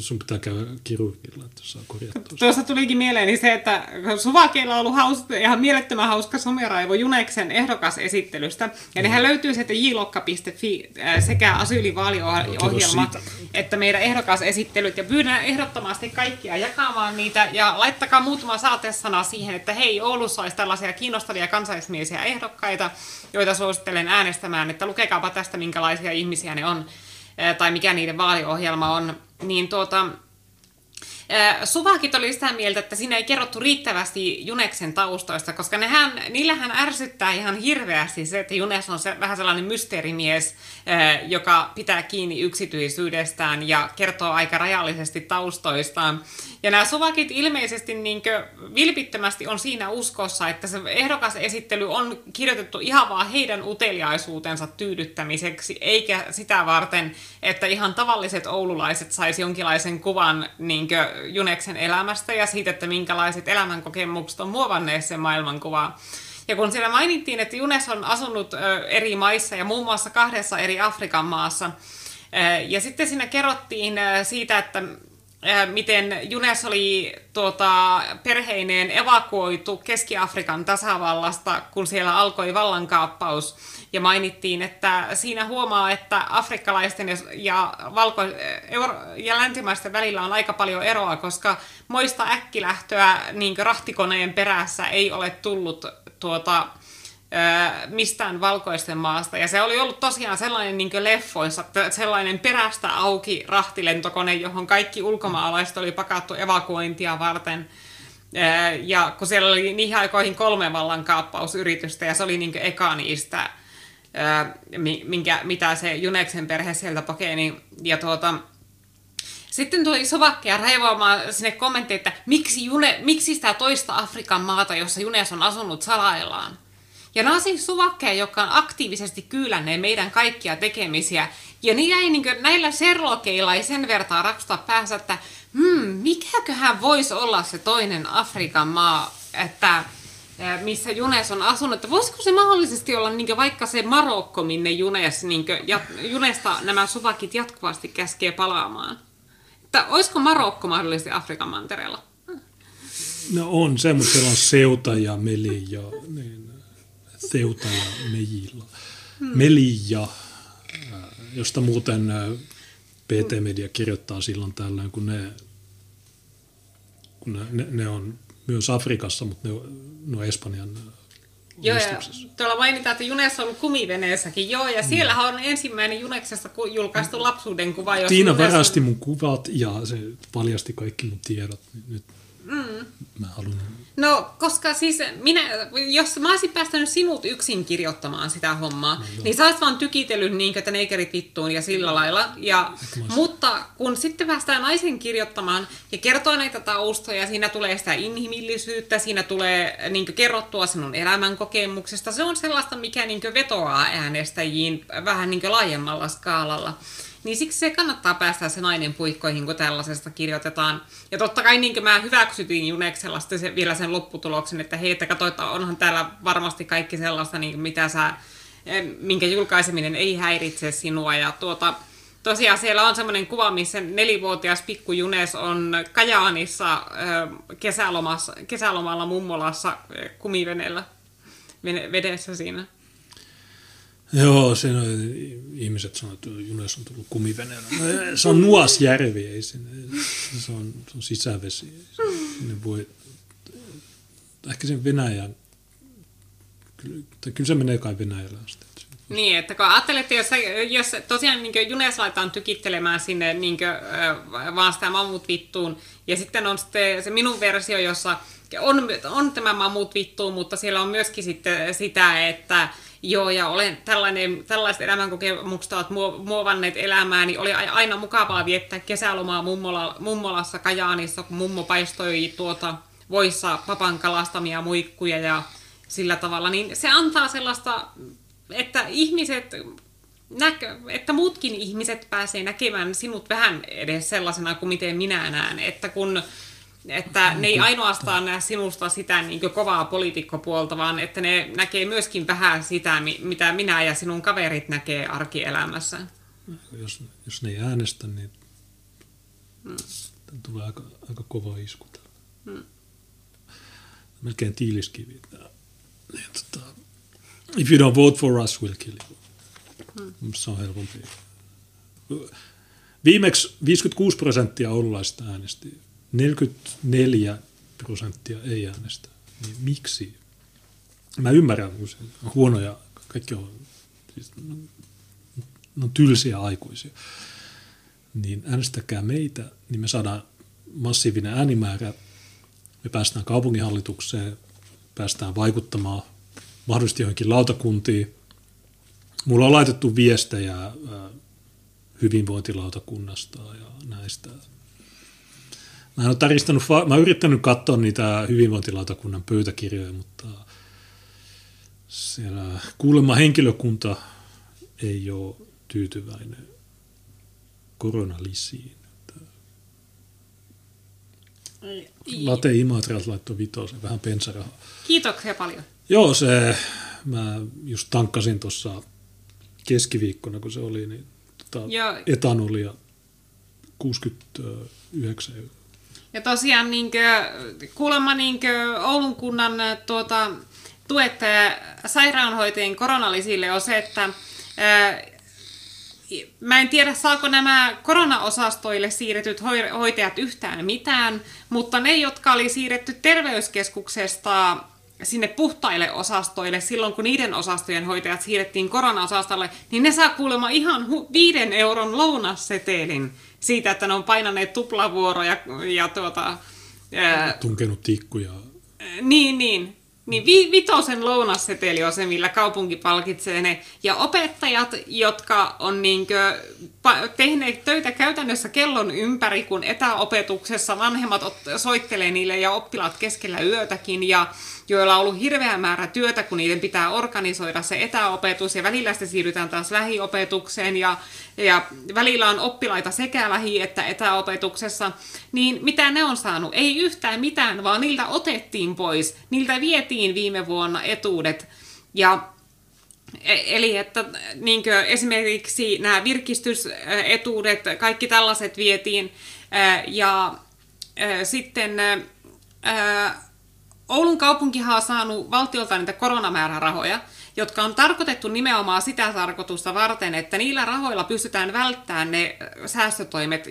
sun pitää käydä kirurgilla, että saa korjattua. Tuossa tulikin mieleeni se, että Suvakeilla on ollut hauska, ihan mielettömän hauska someraivo Juneksen ehdokasesittelystä. Ja nehän löytyy sieltä jlokka.fi äh, sekä asyylivaaliohjelma että meidän ehdokasesittelyt. Ja pyydän ehdottomasti kaikkia jakamaan niitä ja laittakaa muutama saatesana siihen, että hei, Oulussa olisi tällaisia kiinnostavia kansallismiesiä ehdokkaita, joita suosittelen äänestämään, että lukekaapa tästä, minkälaisia ihmisiä ne on tai mikä niiden vaaliohjelma on, niin tuota, Suvakit oli sitä mieltä, että siinä ei kerrottu riittävästi Juneksen taustoista, koska nehän, niillähän ärsyttää ihan hirveästi se, että Junes on se, vähän sellainen mysteerimies, joka pitää kiinni yksityisyydestään ja kertoo aika rajallisesti taustoistaan. Ja nämä suvakit ilmeisesti niin vilpittömästi on siinä uskossa, että se ehdokasesittely on kirjoitettu ihan vaan heidän uteliaisuutensa tyydyttämiseksi, eikä sitä varten, että ihan tavalliset oululaiset saisi jonkinlaisen kuvan niin Juneksen elämästä ja siitä, että minkälaiset elämänkokemukset on muovanneet sen maailmankuvaa. Ja kun siellä mainittiin, että Junes on asunut eri maissa ja muun muassa kahdessa eri Afrikan maassa, ja sitten siinä kerrottiin siitä, että miten Junes oli tuota, perheineen evakuoitu Keski-Afrikan tasavallasta, kun siellä alkoi vallankaappaus. Ja mainittiin, että siinä huomaa, että afrikkalaisten ja, ja, valko, euro, ja länsimaisten välillä on aika paljon eroa, koska moista äkkilähtöä niin rahtikoneen perässä ei ole tullut tuota, mistään valkoisten maasta. Ja se oli ollut tosiaan sellainen niin leffoissa, sellainen perästä auki rahtilentokone, johon kaikki ulkomaalaiset oli pakattu evakuointia varten. Ja kun siellä oli niihin aikoihin kolme vallankaappausyritystä, ja se oli niin eka niistä, minkä, mitä se Juneksen perhe sieltä pakeni. Ja tuota, sitten tuli Sovakkia raivoamaan sinne kommentti, että miksi, June, miksi sitä toista Afrikan maata, jossa Junes on asunut, salaillaan. Ja nämä on siis suvakkeja, jotka on aktiivisesti kyylänneen meidän kaikkia tekemisiä. Ja niin jäi niin näillä serlokeilla ei sen vertaa raksuta päässä, että hmm, mikäköhän voisi olla se toinen Afrikan maa, että missä Junes on asunut. Että voisiko se mahdollisesti olla niin vaikka se Marokko, minne Junes, niin jat, Junesta nämä suvakit jatkuvasti käskee palaamaan? Että olisiko Marokko mahdollisesti Afrikan mantereella? No on se, mutta siellä on Seuta ja Meli ja niin, Theuta ja Mejilla. Hmm. Melija, äh, josta muuten äh, PT Media kirjoittaa silloin tällöin, kun ne, kun ne, ne, ne on myös Afrikassa, mutta ne, ne on Espanjan äh, Joo, ja tuolla mainitaan, että Junes on ollut kumiveneessäkin. Joo, ja siellä mm. on ensimmäinen Juneksesta julkaistu lapsuuden kuva. Tiina varasti mun kuvat ja se paljasti kaikki mun tiedot. Nyt mm. mä haluan No, koska siis minä, jos mä olisin päästänyt sinut yksin kirjoittamaan sitä hommaa, no, niin sä olisit vaan tykitellyt niin, että neikerit vittuun ja sillä lailla. Ja, mutta kun sitten päästään naisen kirjoittamaan ja kertoo näitä taustoja, siinä tulee sitä inhimillisyyttä, siinä tulee niin kerrottua sinun elämänkokemuksesta. Se on sellaista, mikä niin vetoaa äänestäjiin vähän niin laajemmalla skaalalla. Niin siksi se kannattaa päästä se nainen puikkoihin, kun tällaisesta kirjoitetaan. Ja totta kai niin mä hyväksytin Juneksella se, vielä sen lopputuloksen, että hei, että katso, että onhan täällä varmasti kaikki sellaista, niin mitä sä, minkä julkaiseminen ei häiritse sinua. Ja tuota, tosiaan siellä on semmoinen kuva, missä nelivuotias pikku Junes on Kajaanissa kesälomassa, kesälomalla mummolassa eh, kumiveneellä vedessä siinä. Joo, siinä on, ihmiset sanoo, että Junes on tullut kumiveneellä. No, se on Nuasjärvi, ei sinne. Se on, se on sisävesi. Sinne voi, ehkä sen Venäjän, kyllä, kyllä se menee kai Venäjällä asti. Niin, että kun ajattelette, jos, jos tosiaan niin Junes laitetaan tykittelemään sinne niin kuin, vaan sitä mammut vittuun, ja sitten on sitten se minun versio, jossa on, on tämä mammut vittuun, mutta siellä on myöskin sitten sitä, että Joo, ja olen tällainen, tällaiset elämänkokemukset ovat muovanneet elämää, niin oli aina mukavaa viettää kesälomaa mummola, mummolassa Kajaanissa, kun mummo paistoi tuota voissa papan kalastamia muikkuja ja sillä tavalla, niin se antaa sellaista että ihmiset näkö, että muutkin ihmiset pääsee näkemään sinut vähän edes sellaisena kuin miten minä näen, että kun että ne ei ainoastaan näe sinusta sitä niin kovaa poliitikkopuolta, vaan että ne näkee myöskin vähän sitä, mitä minä ja sinun kaverit näkee arkielämässä. Jos, jos ne ei äänestä, niin hmm. tulee aika, aika kova isku. Hmm. Melkein tiiliskivi. Niin, tota, if you don't vote for us, we'll kill you. Hmm. Se on helpompi. Viimeksi 56 prosenttia oululaista äänesti 44 prosenttia ei äänestä. Niin miksi? Mä ymmärrän, kun se on huonoja, kaikki on, siis, no, no, tylsiä aikuisia. Niin äänestäkää meitä, niin me saadaan massiivinen äänimäärä. Me päästään kaupunginhallitukseen, päästään vaikuttamaan mahdollisesti johonkin lautakuntiin. Mulla on laitettu viestejä hyvinvointilautakunnasta ja näistä Mä en ole taristanut, mä oon yrittänyt katsoa niitä hyvinvointilautakunnan pöytäkirjoja, mutta siellä kuulemma henkilökunta ei ole tyytyväinen koronalisiin. Late Imatras laittoi vitosen, vähän pensarahaa. Kiitoksia paljon. Joo, se, mä just tankkasin tuossa keskiviikkona, kun se oli, niin tota, etanolia 69 euroa. Ja tosiaan niin kuin, kuulemma niin kuin Oulun kunnan tuota, tuet sairaanhoitajien koronalisille on se, että ää, Mä en tiedä, saako nämä koronaosastoille siirretyt hoitajat yhtään mitään, mutta ne, jotka oli siirretty terveyskeskuksesta sinne puhtaille osastoille silloin, kun niiden osastojen hoitajat siirrettiin koronaosastolle, niin ne saa kuulemma ihan viiden euron lounassetelin siitä, että ne on painaneet tuplavuoroja ja tuota... Ää, Tunkenut tikkuja. Niin, niin. Niin vi- vitosen lounasseteli on se, millä kaupunki palkitsee ne. Ja opettajat, jotka on niinkö pa- tehneet töitä käytännössä kellon ympäri, kun etäopetuksessa vanhemmat ot- soittelee niille ja oppilaat keskellä yötäkin ja joilla on ollut hirveä määrä työtä, kun niiden pitää organisoida se etäopetus ja välillä sitten siirrytään taas lähiopetukseen ja, ja välillä on oppilaita sekä lähi- että etäopetuksessa, niin mitä ne on saanut? Ei yhtään mitään, vaan niiltä otettiin pois. Niiltä vietiin viime vuonna etuudet ja e, Eli että niin esimerkiksi nämä virkistysetuudet, kaikki tällaiset vietiin ja sitten Oulun kaupunkihan on saanut valtiolta niitä koronamäärärahoja, jotka on tarkoitettu nimenomaan sitä tarkoitusta varten, että niillä rahoilla pystytään välttämään ne säästötoimet,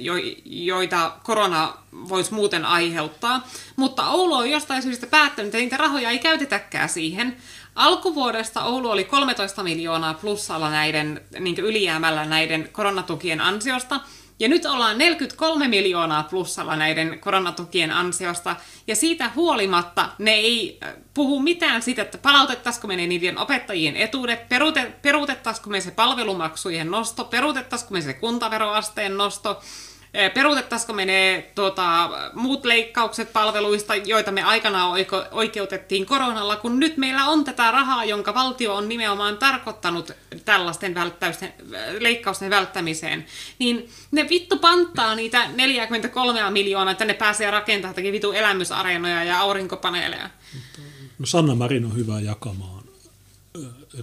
joita korona voisi muuten aiheuttaa. Mutta Oulu on jostain syystä päättänyt, että niitä rahoja ei käytetäkään siihen. Alkuvuodesta Oulu oli 13 miljoonaa plussalla näiden, niin ylijäämällä näiden koronatukien ansiosta – ja nyt ollaan 43 miljoonaa plussalla näiden koronatukien ansiosta, ja siitä huolimatta ne ei äh, puhu mitään siitä, että palautettaisiko me niiden opettajien etuudet, peruutettaisiko me se palvelumaksujen nosto, peruutettaisiko me se kuntaveroasteen nosto, peruutettaisiko me ne tuota, muut leikkaukset palveluista, joita me aikanaan oikeutettiin koronalla, kun nyt meillä on tätä rahaa, jonka valtio on nimenomaan tarkoittanut tällaisten leikkausten välttämiseen, niin ne vittu panttaa niitä 43 miljoonaa, että ne pääsee rakentamaan vitu elämysareenoja ja aurinkopaneeleja. No Sanna Marin on hyvä jakamaan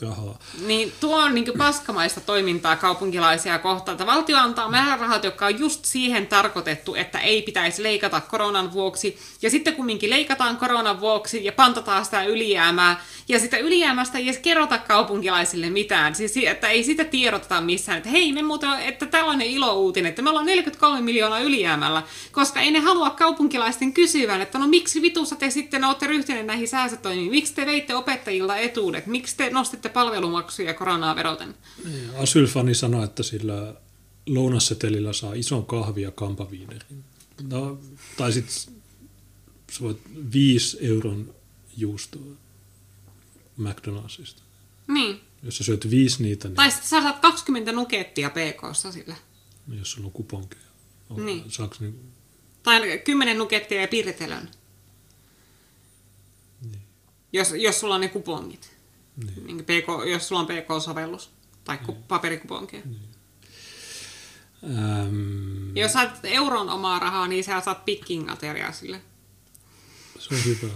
rahaa. Niin tuo on niin paskamaista toimintaa kaupunkilaisia kohtaan, että valtio antaa määrärahat, jotka on just siihen tarkoitettu, että ei pitäisi leikata koronan vuoksi, ja sitten kumminkin leikataan koronan vuoksi ja pantataan sitä ylijäämää, ja sitä ylijäämästä ei edes kerrota kaupunkilaisille mitään, siis että ei sitä tiedoteta missään, että hei, me muuten, että tällainen ilouutinen, että me ollaan 43 miljoonaa ylijäämällä, koska ei ne halua kaupunkilaisten kysyvän, että no miksi vitussa te sitten olette ryhtyneet näihin säästötoimiin, miksi te veitte opettajilta etuudet, miksi te nostitte palvelumaksuja koronaa veroten? Niin, Asylfani sanoi, että sillä lounassetelillä saa ison kahvia kampaviinerin. No, tai sitten sä voit 5 euron juustoa McDonaldsista. Niin. Jos sä syöt viisi niitä, niin... Tai sitten sä saat 20 nukettia pk sillä. No, jos sulla on kuponkeja. On, niin. Saaks niin... Tai 10 nukettia ja pirtelön. Niin. Jos, jos sulla on ne kupongit. Niin. Niin PK, jos sulla on PK-sovellus tai niin. paperikuponkia. Niin. Ähm, jos saat euron omaa rahaa, niin sä saat picking ateriaa sille. Se on hyvä.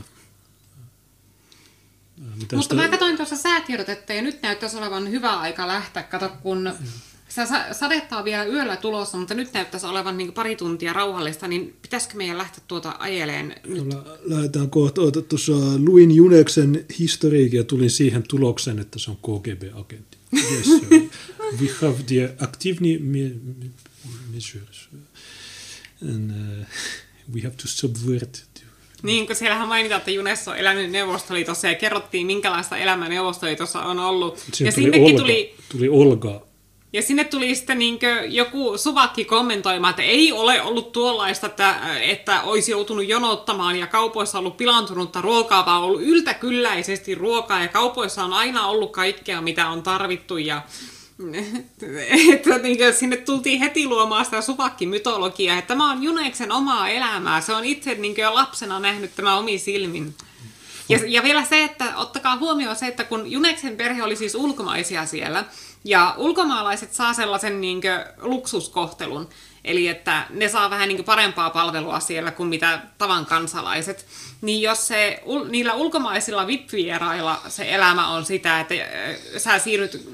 Mitä Mutta sitä... mä katsoin tuossa säätiedotetta ja nyt näyttäisi olevan hyvä aika lähteä. Kato, kun sitä sadetta on vielä yöllä tulossa, mutta nyt näyttäisi olevan niin pari tuntia rauhallista, niin pitäisikö meidän lähteä tuota ajeleen nyt? Lähdetään kohta. Tuossa luin Juneksen historiikin ja tulin siihen tulokseen, että se on KGB-agentti. Yes, we have the actively measures and uh, we have to subvert niin, kun siellähän mainitaan, että Junes on elänyt Neuvostoliitossa ja kerrottiin, minkälaista elämää Neuvostoliitossa on ollut. Siinä ja tuli sinnekin Olga, tuli, tuli Olga ja sinne tuli sitten niin joku suvakki kommentoimaan, että ei ole ollut tuollaista, että, että olisi joutunut jonottamaan ja kaupoissa ollut pilantunutta ruokaa, vaan ollut yltäkylläisesti ruokaa ja kaupoissa on aina ollut kaikkea, mitä on tarvittu ja <laughs> että niin sinne tultiin heti luomaan sitä suvakkimytologiaa, että tämä on Juneksen omaa elämää. Se on itse niin jo lapsena nähnyt tämä omi silmin. Ja, ja vielä se, että ottakaa huomioon se, että kun Juneksen perhe oli siis ulkomaisia siellä, ja ulkomaalaiset saa sellaisen niin kuin, luksuskohtelun, eli että ne saa vähän niin kuin, parempaa palvelua siellä kuin mitä tavan kansalaiset. Niin jos se, niillä ulkomaisilla vippierailla se elämä on sitä, että sä siirryt,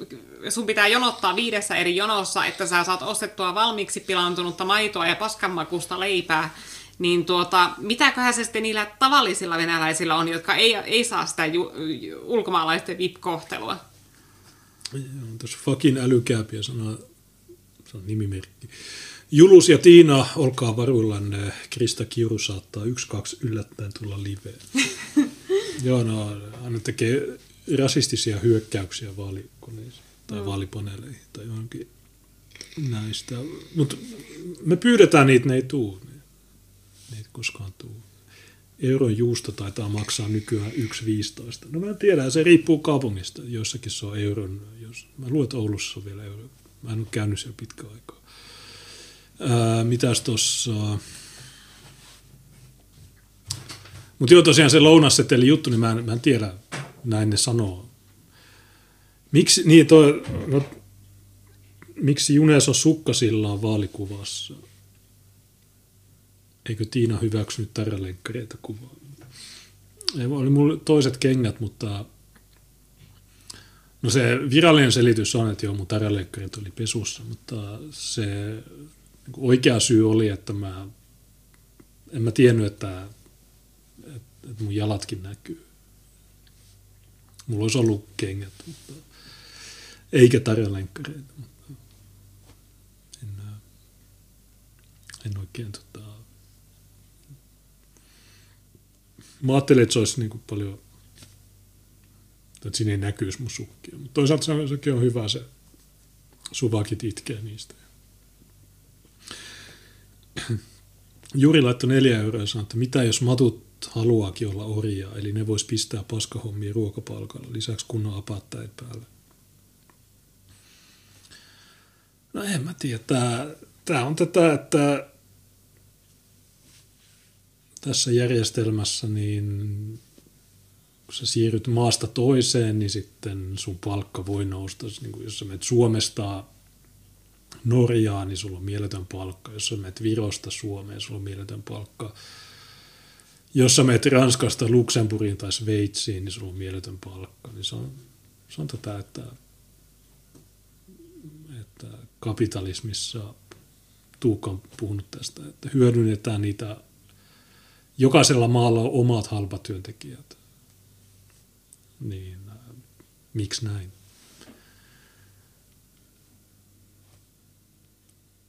sun pitää jonottaa viidessä eri jonossa, että sä saat ostettua valmiiksi pilantunutta maitoa ja paskanmakusta leipää, niin tuota, mitäköhän se sitten niillä tavallisilla venäläisillä on, jotka ei, ei saa sitä ju, ulkomaalaisten VIP-kohtelua? Tuossa fucking älykääpiä sanoo, se on nimimerkki. Julus ja Tiina, olkaa varuillanne. Krista Kiuru saattaa yksi, kaksi yllättäen tulla liveen. <laughs> Joo, no, aina tekee rasistisia hyökkäyksiä vaalikoneisiin tai no. vaalipaneeleihin tai johonkin näistä. Mutta me pyydetään niitä, ne ei tuu. Ne, ne ei koskaan tuu. Euron juusto taitaa maksaa nykyään 1,15. No mä en tiedä, se riippuu kaupungista. Jossakin se on euron. Jos, mä luulen, että Oulussa on vielä euro. Mä en ole käynyt siellä pitkä aikaa. Ää, mitäs tuossa... Mutta joo, tosiaan se lounasseteli juttu, niin mä en, mä en tiedä, näin ne sanoo. Miksi, niin toi, no, miksi Junes on sukkasillaan vaalikuvassa? Eikö Tiina hyväksynyt tarjalenkkareita kuvaa? Oli mulla toiset kengät, mutta no se virallinen selitys on, että joo, mun tarjalenkkarit oli pesussa, mutta se niin oikea syy oli, että mä en mä tiennyt, että, että, mun jalatkin näkyy. Mulla olisi ollut kengät, mutta eikä tarjalenkkareita. En, en oikein tota, Mä ajattelin, että se olisi niin kuin paljon, että siinä ei näkyisi mun sukkia. Mutta toisaalta se on, sekin on hyvä, se suvakit itkee niistä. Juri laittoi neljä euroa ja sanoi, että mitä jos matut haluaakin olla orjaa, eli ne vois pistää paskahommia ruokapalkalla, lisäksi kunnon apattaen päälle. No en mä tiedä, tää, tää on tätä, että tässä järjestelmässä, niin kun sä siirryt maasta toiseen, niin sitten sun palkka voi nousta. Niin kuin jos sä menet Suomesta Norjaan, niin sulla on mieletön palkka. Jos sä menet Virosta Suomeen, sulla on mieletön palkka. Jos sä menet Ranskasta Luxemburgiin tai Sveitsiin, niin sulla on mieletön palkka. Niin se on, se on tätä, että, että kapitalismissa Tuukka on puhunut tästä, että hyödynnetään niitä jokaisella maalla on omat halpatyöntekijät. Niin äh, miksi näin?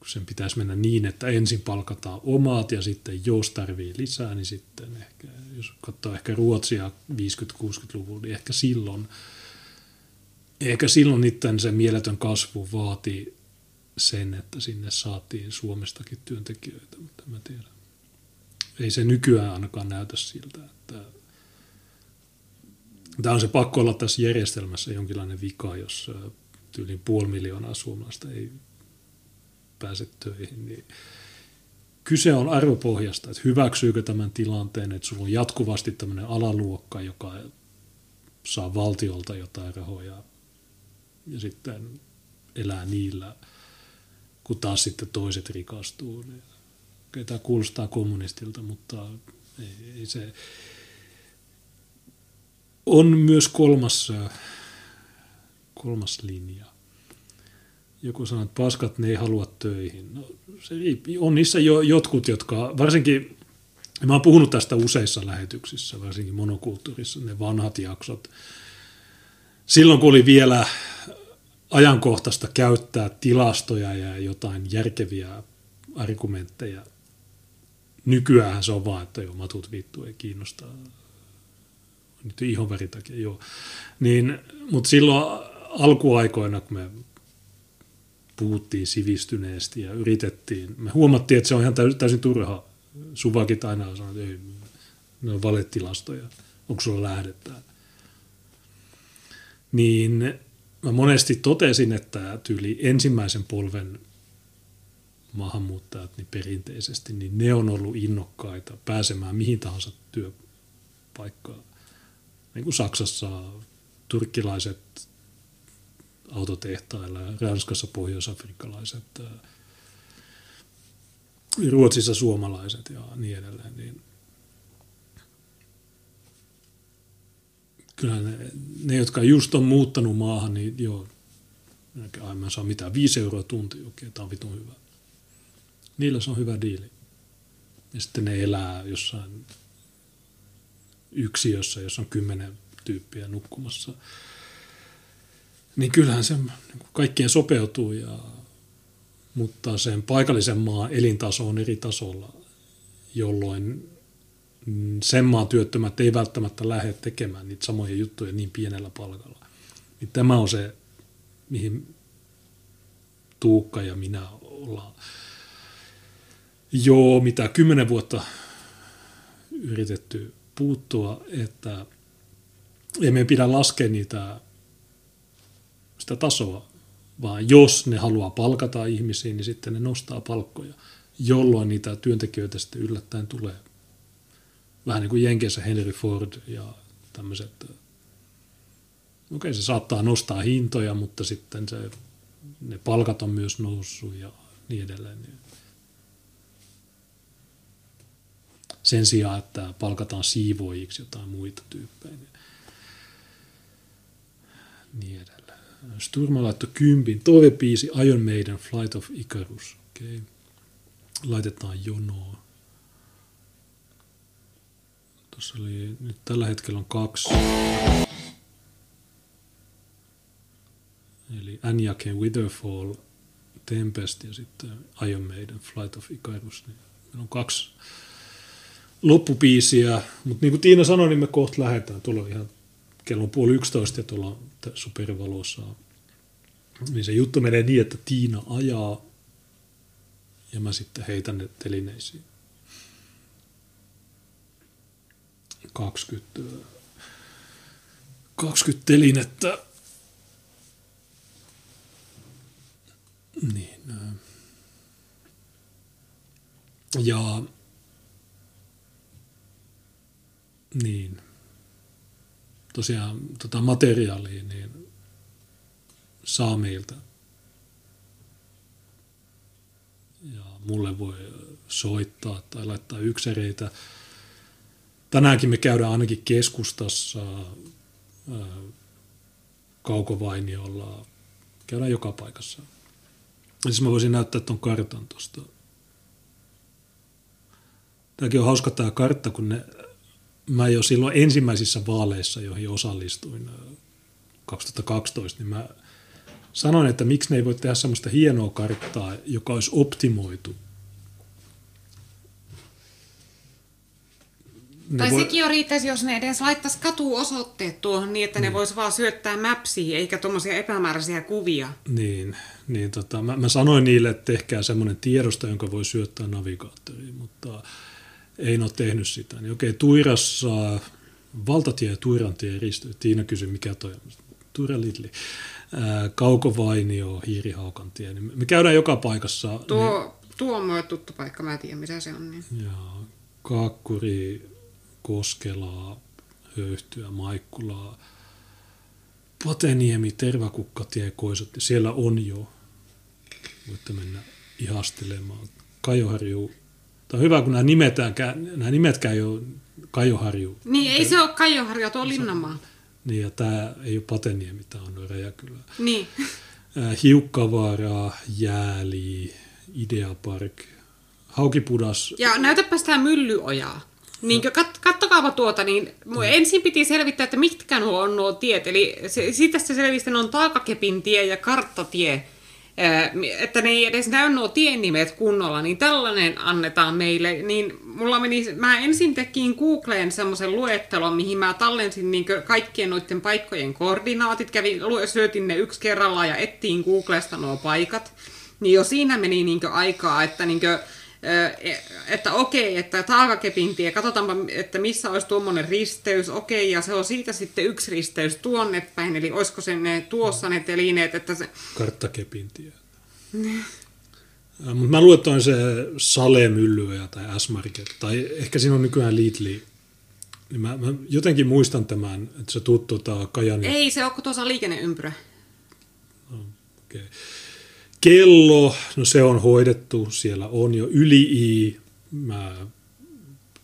sen pitäisi mennä niin, että ensin palkataan omat ja sitten jos tarvii lisää, niin sitten ehkä, jos katsoo ehkä Ruotsia 50-60-luvulla, niin ehkä silloin, ehkä silloin niiden se mieletön kasvu vaati sen, että sinne saatiin Suomestakin työntekijöitä, mutta mä tiedän ei se nykyään ainakaan näytä siltä, että tämä on se pakko olla tässä järjestelmässä jonkinlainen vika, jos tyyliin puoli miljoonaa suomalaista ei pääse töihin, niin kyse on arvopohjasta, että hyväksyykö tämän tilanteen, että sulla on jatkuvasti tämmöinen alaluokka, joka saa valtiolta jotain rahoja ja sitten elää niillä, kun taas sitten toiset rikastuu. Niin, tämä kuulostaa kommunistilta, mutta ei, ei se... On myös kolmas, kolmas linja. Joku sanoo, että paskat ne ei halua töihin. No, se on niissä jo jotkut, jotka varsinkin Mä oon puhunut tästä useissa lähetyksissä, varsinkin monokulttuurissa, ne vanhat jaksot. Silloin kun oli vielä ajankohtaista käyttää tilastoja ja jotain järkeviä argumentteja, nykyään se on vaan, että joo, matut vittu ei kiinnosta. Nyt ihonväri takia, joo. Niin, mutta silloin alkuaikoina, kun me puhuttiin sivistyneesti ja yritettiin, me huomattiin, että se on ihan täysin turha Suvakit aina sanoo, että ei, ne on valetilastoja, onko sulla lähdettä. Niin mä monesti totesin, että tyyli ensimmäisen polven maahanmuuttajat niin perinteisesti, niin ne on ollut innokkaita pääsemään mihin tahansa työpaikkaan. Niin kuin Saksassa turkkilaiset autotehtailla ja Ranskassa pohjoisafrikkalaiset Ruotsissa suomalaiset ja niin edelleen, niin kyllä ne, ne, jotka just on muuttanut maahan, niin joo, aiemmin saa mitään, viisi euroa tunti, okei, okay, tämä on vitun hyvä. Niillä se on hyvä diili. Ja sitten ne elää jossain yksiössä, jossa on kymmenen tyyppiä nukkumassa. Niin kyllähän se niin kaikkien sopeutuu ja mutta sen paikallisen maan elintaso on eri tasolla, jolloin sen maan työttömät ei välttämättä lähde tekemään niitä samoja juttuja niin pienellä palkalla. Niin tämä on se, mihin Tuukka ja minä ollaan jo mitä kymmenen vuotta yritetty puuttua, että ei meidän pidä laskea niitä, sitä tasoa, vaan jos ne haluaa palkata ihmisiä, niin sitten ne nostaa palkkoja, jolloin niitä työntekijöitä sitten yllättäen tulee. Vähän niin kuin Jenkeissä Henry Ford ja tämmöiset. Okei, okay, se saattaa nostaa hintoja, mutta sitten se, ne palkat on myös noussut ja niin edelleen. Sen sijaan, että palkataan siivoojiksi jotain muita tyyppejä. Niin edelleen. Sturma laittoi kympin. Toivepiisi Iron Maiden Flight of Icarus. Okay. Laitetaan jonoa. Tuossa oli, nyt tällä hetkellä on kaksi. Eli Anjaken Witherfall, Tempest ja sitten Iron Maiden Flight of Icarus. Niin meillä on kaksi loppupiisiä, mutta niin kuin Tiina sanoi, niin me kohta lähdetään. Tuolla on ihan kello puoli yksitoista ja tuolla supervalossa niin se juttu menee niin, että Tiina ajaa ja mä sitten heitän ne telineisiin. 20, 20 telinettä. Niin. Ja niin tosiaan tota materiaalia niin saa meiltä. Ja mulle voi soittaa tai laittaa yksereitä. Tänäänkin me käydään ainakin keskustassa, kaukovainiolla, käydään joka paikassa. Siis mä voisin näyttää tuon kartan tuosta. Tämäkin on hauska tämä kartta, kun ne mä jo silloin ensimmäisissä vaaleissa, joihin osallistuin 2012, niin mä sanoin, että miksi ne ei voi tehdä semmoista hienoa karttaa, joka olisi optimoitu. Ne tai voi... sekin jo riittäisi, jos ne edes laittaisi katuosoitteet tuohon niin, että ne mm. vois vaan syöttää mapsia, eikä tuommoisia epämääräisiä kuvia. Niin, niin tota, mä, mä sanoin niille, että tehkää semmoinen tiedosto, jonka voi syöttää navigaattoriin, mutta ei ole tehnyt sitä. Niin okei, Tuirassa, valtatie ja Tuirantie ristyy. Tiina kysyi, mikä toi on. Tuira Lidli. Kaukovainio, Hiirihaukantie. Niin me käydään joka paikassa. Tuo, niin, tuo on mulle tuttu paikka, mä en tiedä mitä se on. Niin. Ja, Kaakkuri, Koskelaa, Höyhtyä, Maikkulaa, Pateniemi, Tervakukkatie, Koisot, siellä on jo. Voitte mennä ihastelemaan. Kajoharju. Tämä on hyvä, kun nämä, nimetäänkään, nämä nimetkään ei ole Kajoharju. Niin, ei se ole Kajoharju, tuo Linnanmaa. Niin, ja tämä ei ole Pateniemi, tämä on Räjäkylä. Niin. Äh, Hiukkavaara, Jääli, Ideapark, Haukipudas. Ja näytäpä sitä myllyojaa. Niin, kat, kattokaapa tuota, niin mun ensin piti selvittää, että mitkä nuo on nuo tiet. Eli se, siitä se selvisi, että ne on Taakakepin tie ja Karttatie. Että ne ei edes näy nuo tienimet kunnolla, niin tällainen annetaan meille. Niin mulla meni, mä ensin tekin Googleen semmoisen luettelon, mihin mä tallensin niin kaikkien noiden paikkojen koordinaatit. Kävin, syötin ne yksi kerrallaan ja ettiin Googlesta nuo paikat. Niin jo siinä meni niin aikaa, että niin kuin, että okei, että taakakepin tie, katsotaanpa, että missä olisi tuommoinen risteys, okei, ja se on siitä sitten yksi risteys tuonne päin, eli olisiko se ne tuossa ne telineet, että se... Karttakepin tie. Mutta mä luettoin se Sale Myllyä tai S-Market, tai ehkä siinä on nykyään Lidli. Niin mä, mä, jotenkin muistan tämän, että se tuttu tuota Kajani. Ei, se on tuossa liikenneympyrä. No, okay. Kello, no se on hoidettu, siellä on jo yli I, mä,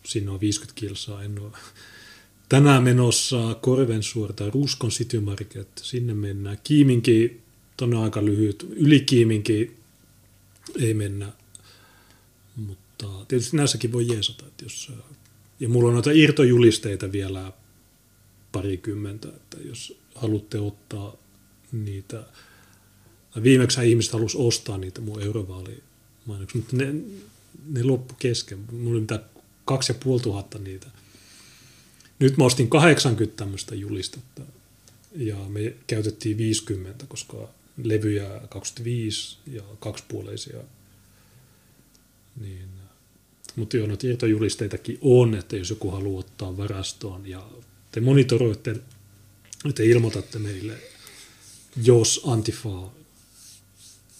siinä on 50 kilsaa, en ole tänään menossa Korvensuor tai Ruskon City Market, sinne mennään. Kiiminki, tonne aika lyhyt, yli Kiiminki ei mennä, mutta tietysti näissäkin voi jeesata, että jos, ja mulla on noita irtojulisteita vielä parikymmentä, että jos haluatte ottaa niitä Viimeksi ihmiset halusi ostaa niitä mun eurovaalimainoksia, mutta ne, ne loppu kesken. Mulla oli mitä kaksi ja puoli tuhatta niitä. Nyt mä ostin 80 tämmöistä julistetta ja me käytettiin 50, koska levyjä 25 ja kaksipuoleisia. Niin. Mutta joo, noita irtojulisteitakin on, että jos joku haluaa ottaa varastoon ja te monitoroitte, te ilmoitatte meille, jos Antifa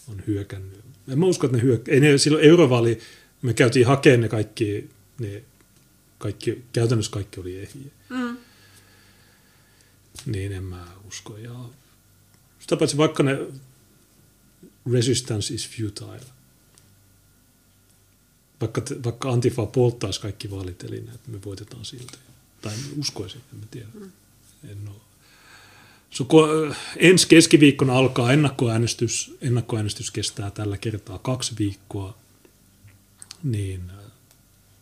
on hyökännyt. En mä usko, että ne hyökkä... Ei ne, silloin eurovaali, me käytiin hakemaan ne kaikki, ne kaikki, käytännössä kaikki oli ehjiä. Mm. Niin en mä usko. Ja sitä paitsi vaikka ne resistance is futile. Vaikka, vaikka Antifa polttaisi kaikki vaalitelineet, me voitetaan silti. Tai uskoisin, en mä tiedä. Mm. En ole ensi keskiviikkona alkaa ennakkoäänestys. Ennakkoäänestys kestää tällä kertaa kaksi viikkoa. Niin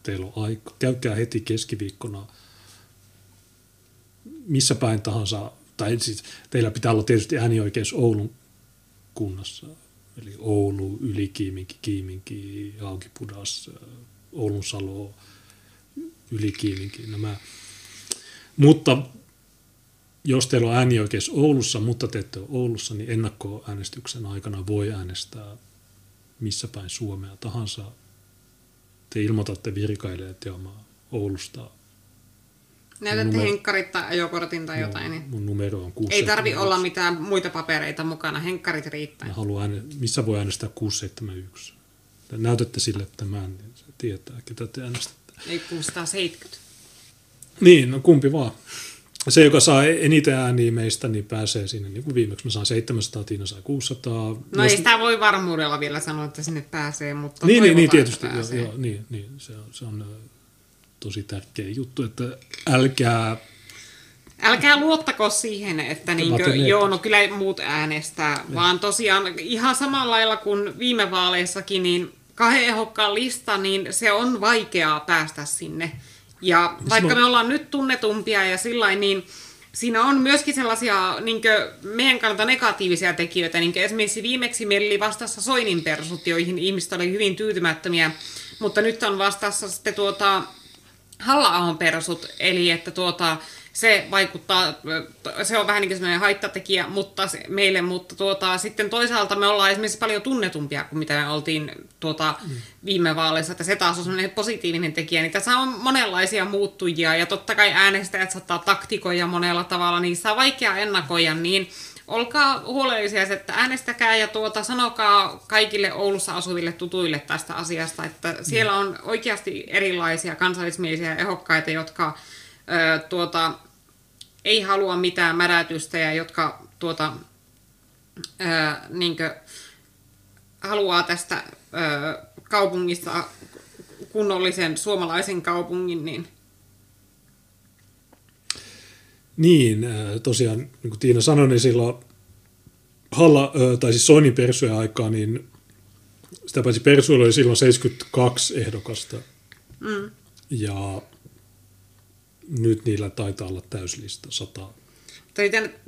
teillä on aika. Käykää heti keskiviikkona missä päin tahansa. Tai siis teillä pitää olla tietysti äänioikeus Oulun kunnassa. Eli Oulu, Ylikiiminki, Kiiminki, Aukipudas, äh, Oulun Salo, Ylikiiminki. Nämä. Mutta jos teillä on äänioikeus Oulussa, mutta te ette ole Oulussa, niin ennakkoäänestyksen aikana voi äänestää missä päin Suomea tahansa. Te ilmoitatte virkaille, että joo, mä Oulusta. Näytätte numero... henkkarit tai ajokortin tai jotain. Niin... Mun numero on 6, Ei tarvi olla mitään muita papereita mukana, henkkarit riittää. Mä haluan ääne... Missä voi äänestää 671? Te näytätte sille tämän, niin se tietää, ketä te äänestätte. Ei 670. Niin, no kumpi vaan se, joka saa eniten ääniä meistä, niin pääsee sinne. Niin kuin viimeksi mä saan 700, Tiina sai 600. No Jos... ei sitä voi varmuudella vielä sanoa, että sinne pääsee, mutta Niin, niin, niin tietysti. Joo, joo, niin, niin, se on, se on tosi tärkeä juttu, että älkää Älkää luottako siihen, että niinkö, joo, no kyllä muut äänestää, ne. vaan tosiaan ihan samalla lailla kuin viime vaaleissakin, niin kahden ehdokkaan lista, niin se on vaikeaa päästä sinne ja vaikka me ollaan nyt tunnetumpia ja sillä niin siinä on myöskin sellaisia niin meidän kannalta negatiivisia tekijöitä. Niin esimerkiksi viimeksi meillä oli vastassa Soinin persut, joihin ihmiset oli hyvin tyytymättömiä, mutta nyt on vastassa sitten tuota halla persut, eli että tuota, se vaikuttaa, se on vähän niin kuin semmoinen haittatekijä mutta se, meille, mutta tuota, sitten toisaalta me ollaan esimerkiksi paljon tunnetumpia kuin mitä me oltiin tuota, mm. viime vaaleissa, että se taas on semmoinen positiivinen tekijä, niin tässä on monenlaisia muuttujia ja totta kai äänestäjät saattaa taktikoja monella tavalla, niissä on vaikea ennakoida, niin olkaa huolellisia, että äänestäkää ja tuota, sanokaa kaikille Oulussa asuville tutuille tästä asiasta, että siellä on oikeasti erilaisia kansallismielisiä ehokkaita, jotka tuota, ei halua mitään mädätystä ja jotka tuota, ää, niinkö, haluaa tästä ää, kaupungista kunnollisen suomalaisen kaupungin, niin Niin, tosiaan, niin kuin Tiina sanoi, niin silloin Halla, tai siis Soinin persujen aikaa, niin sitä paitsi persuilla oli silloin 72 ehdokasta. Mm. Ja nyt niillä taitaa olla täyslista 100.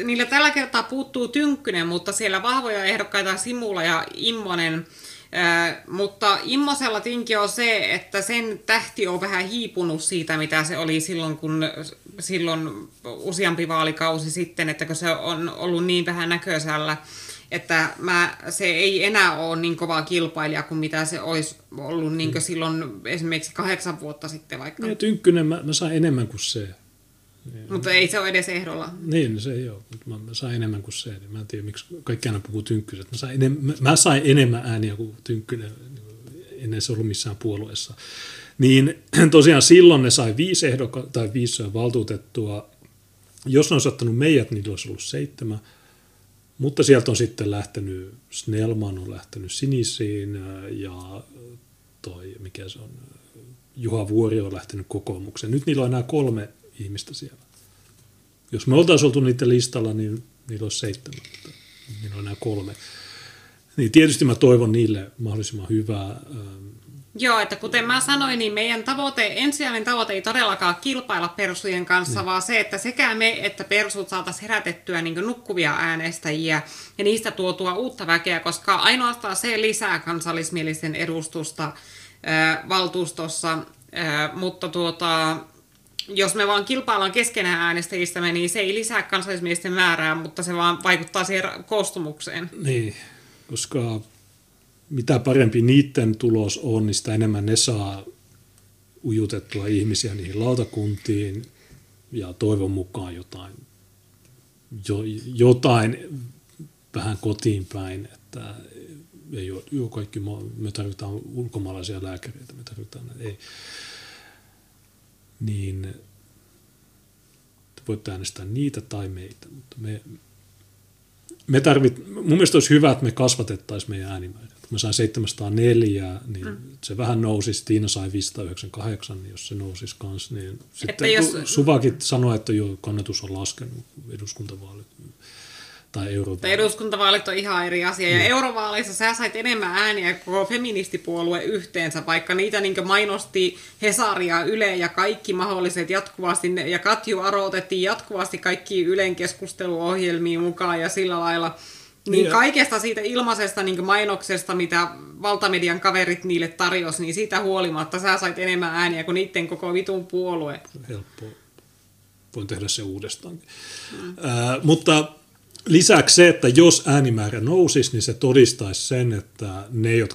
Niillä tällä kertaa puuttuu Tynkkynen, mutta siellä vahvoja ehdokkaita Simula ja Immonen. Mutta Immosella tinki on se, että sen tähti on vähän hiipunut siitä, mitä se oli silloin, kun silloin useampi vaalikausi sitten, että kun se on ollut niin vähän näköisellä, että mä, se ei enää ole niin kova kilpailija kuin mitä se olisi ollut niin mm. silloin esimerkiksi kahdeksan vuotta sitten vaikka. Ja Tynkkynen mä, mä sain enemmän kuin se. Mutta ei se ole edes ehdolla. Niin, se ei ole. Mutta mä, mä sain enemmän kuin se. Niin mä en tiedä, miksi kaikki aina puhuu Tynkkysestä. Mä sain, enemmän, mä sain enemmän ääniä kuin Tynkkynen ennen se ollut missään puolueessa. Niin <clears throat> tosiaan silloin ne sai viisi ehdokka, tai viisi valtuutettua. Jos ne olisi ottanut meidät, niin olisi ollut seitsemän. Mutta sieltä on sitten lähtenyt, Snellman on lähtenyt Sinisiin ja toi, mikä se on, Juha Vuori on lähtenyt kokoomukseen. Nyt niillä on enää kolme ihmistä siellä. Jos me oltaisiin oltu niiden listalla, niin niillä olisi seitsemän, mutta niillä on enää kolme. Niin tietysti mä toivon niille mahdollisimman hyvää. Joo, että kuten mä sanoin, niin meidän tavoite, ensisijainen tavoite ei todellakaan kilpailla persujen kanssa, mm. vaan se, että sekä me että persut saataisiin herätettyä niin nukkuvia äänestäjiä ja niistä tuotua uutta väkeä, koska ainoastaan se lisää kansallismielisen edustusta äh, valtuustossa, äh, mutta tuota, jos me vaan kilpaillaan keskenään äänestäjistämme, niin se ei lisää kansallismielisten määrää, mutta se vaan vaikuttaa siihen koostumukseen. Niin, koska mitä parempi niiden tulos on, niin sitä enemmän ne saa ujutettua ihmisiä niihin lautakuntiin ja toivon mukaan jotain, jo, jotain vähän kotiin päin, että ei ole, jo kaikki, me tarvitaan ulkomaalaisia lääkäreitä, me tarvitaan, ei, niin voitte äänestää niitä tai meitä, mutta me, me tarvit, mun mielestä olisi hyvä, että me kasvatettaisiin meidän äänimäärä. Mä sain 704, niin mm. se vähän nousisi. Tiina sai 598, niin jos se nousisi kanssa, niin sitten jos... Suvakin sanoi, että jo kannatus on laskenut eduskuntavaalit tai eurovaalit. Eduskuntavaalit on ihan eri asia. Ja mm. eurovaaleissa sä sait enemmän ääniä koko feministipuolue yhteensä, vaikka niitä niin mainosti Hesaria, Yle ja kaikki mahdolliset jatkuvasti. Ja Katju Aro otettiin jatkuvasti kaikki Ylen keskusteluohjelmiin mukaan ja sillä lailla. Niin, niin kaikesta siitä ilmaisesta niin mainoksesta, mitä valtamedian kaverit niille tarjosi, niin siitä huolimatta sä sait enemmän ääniä kuin niiden koko vitun puolue. Helppo. Voin tehdä se uudestaan. Mm. Äh, mutta Lisäksi se, että jos äänimäärä nousisi, niin se todistaisi sen, että ne, jotka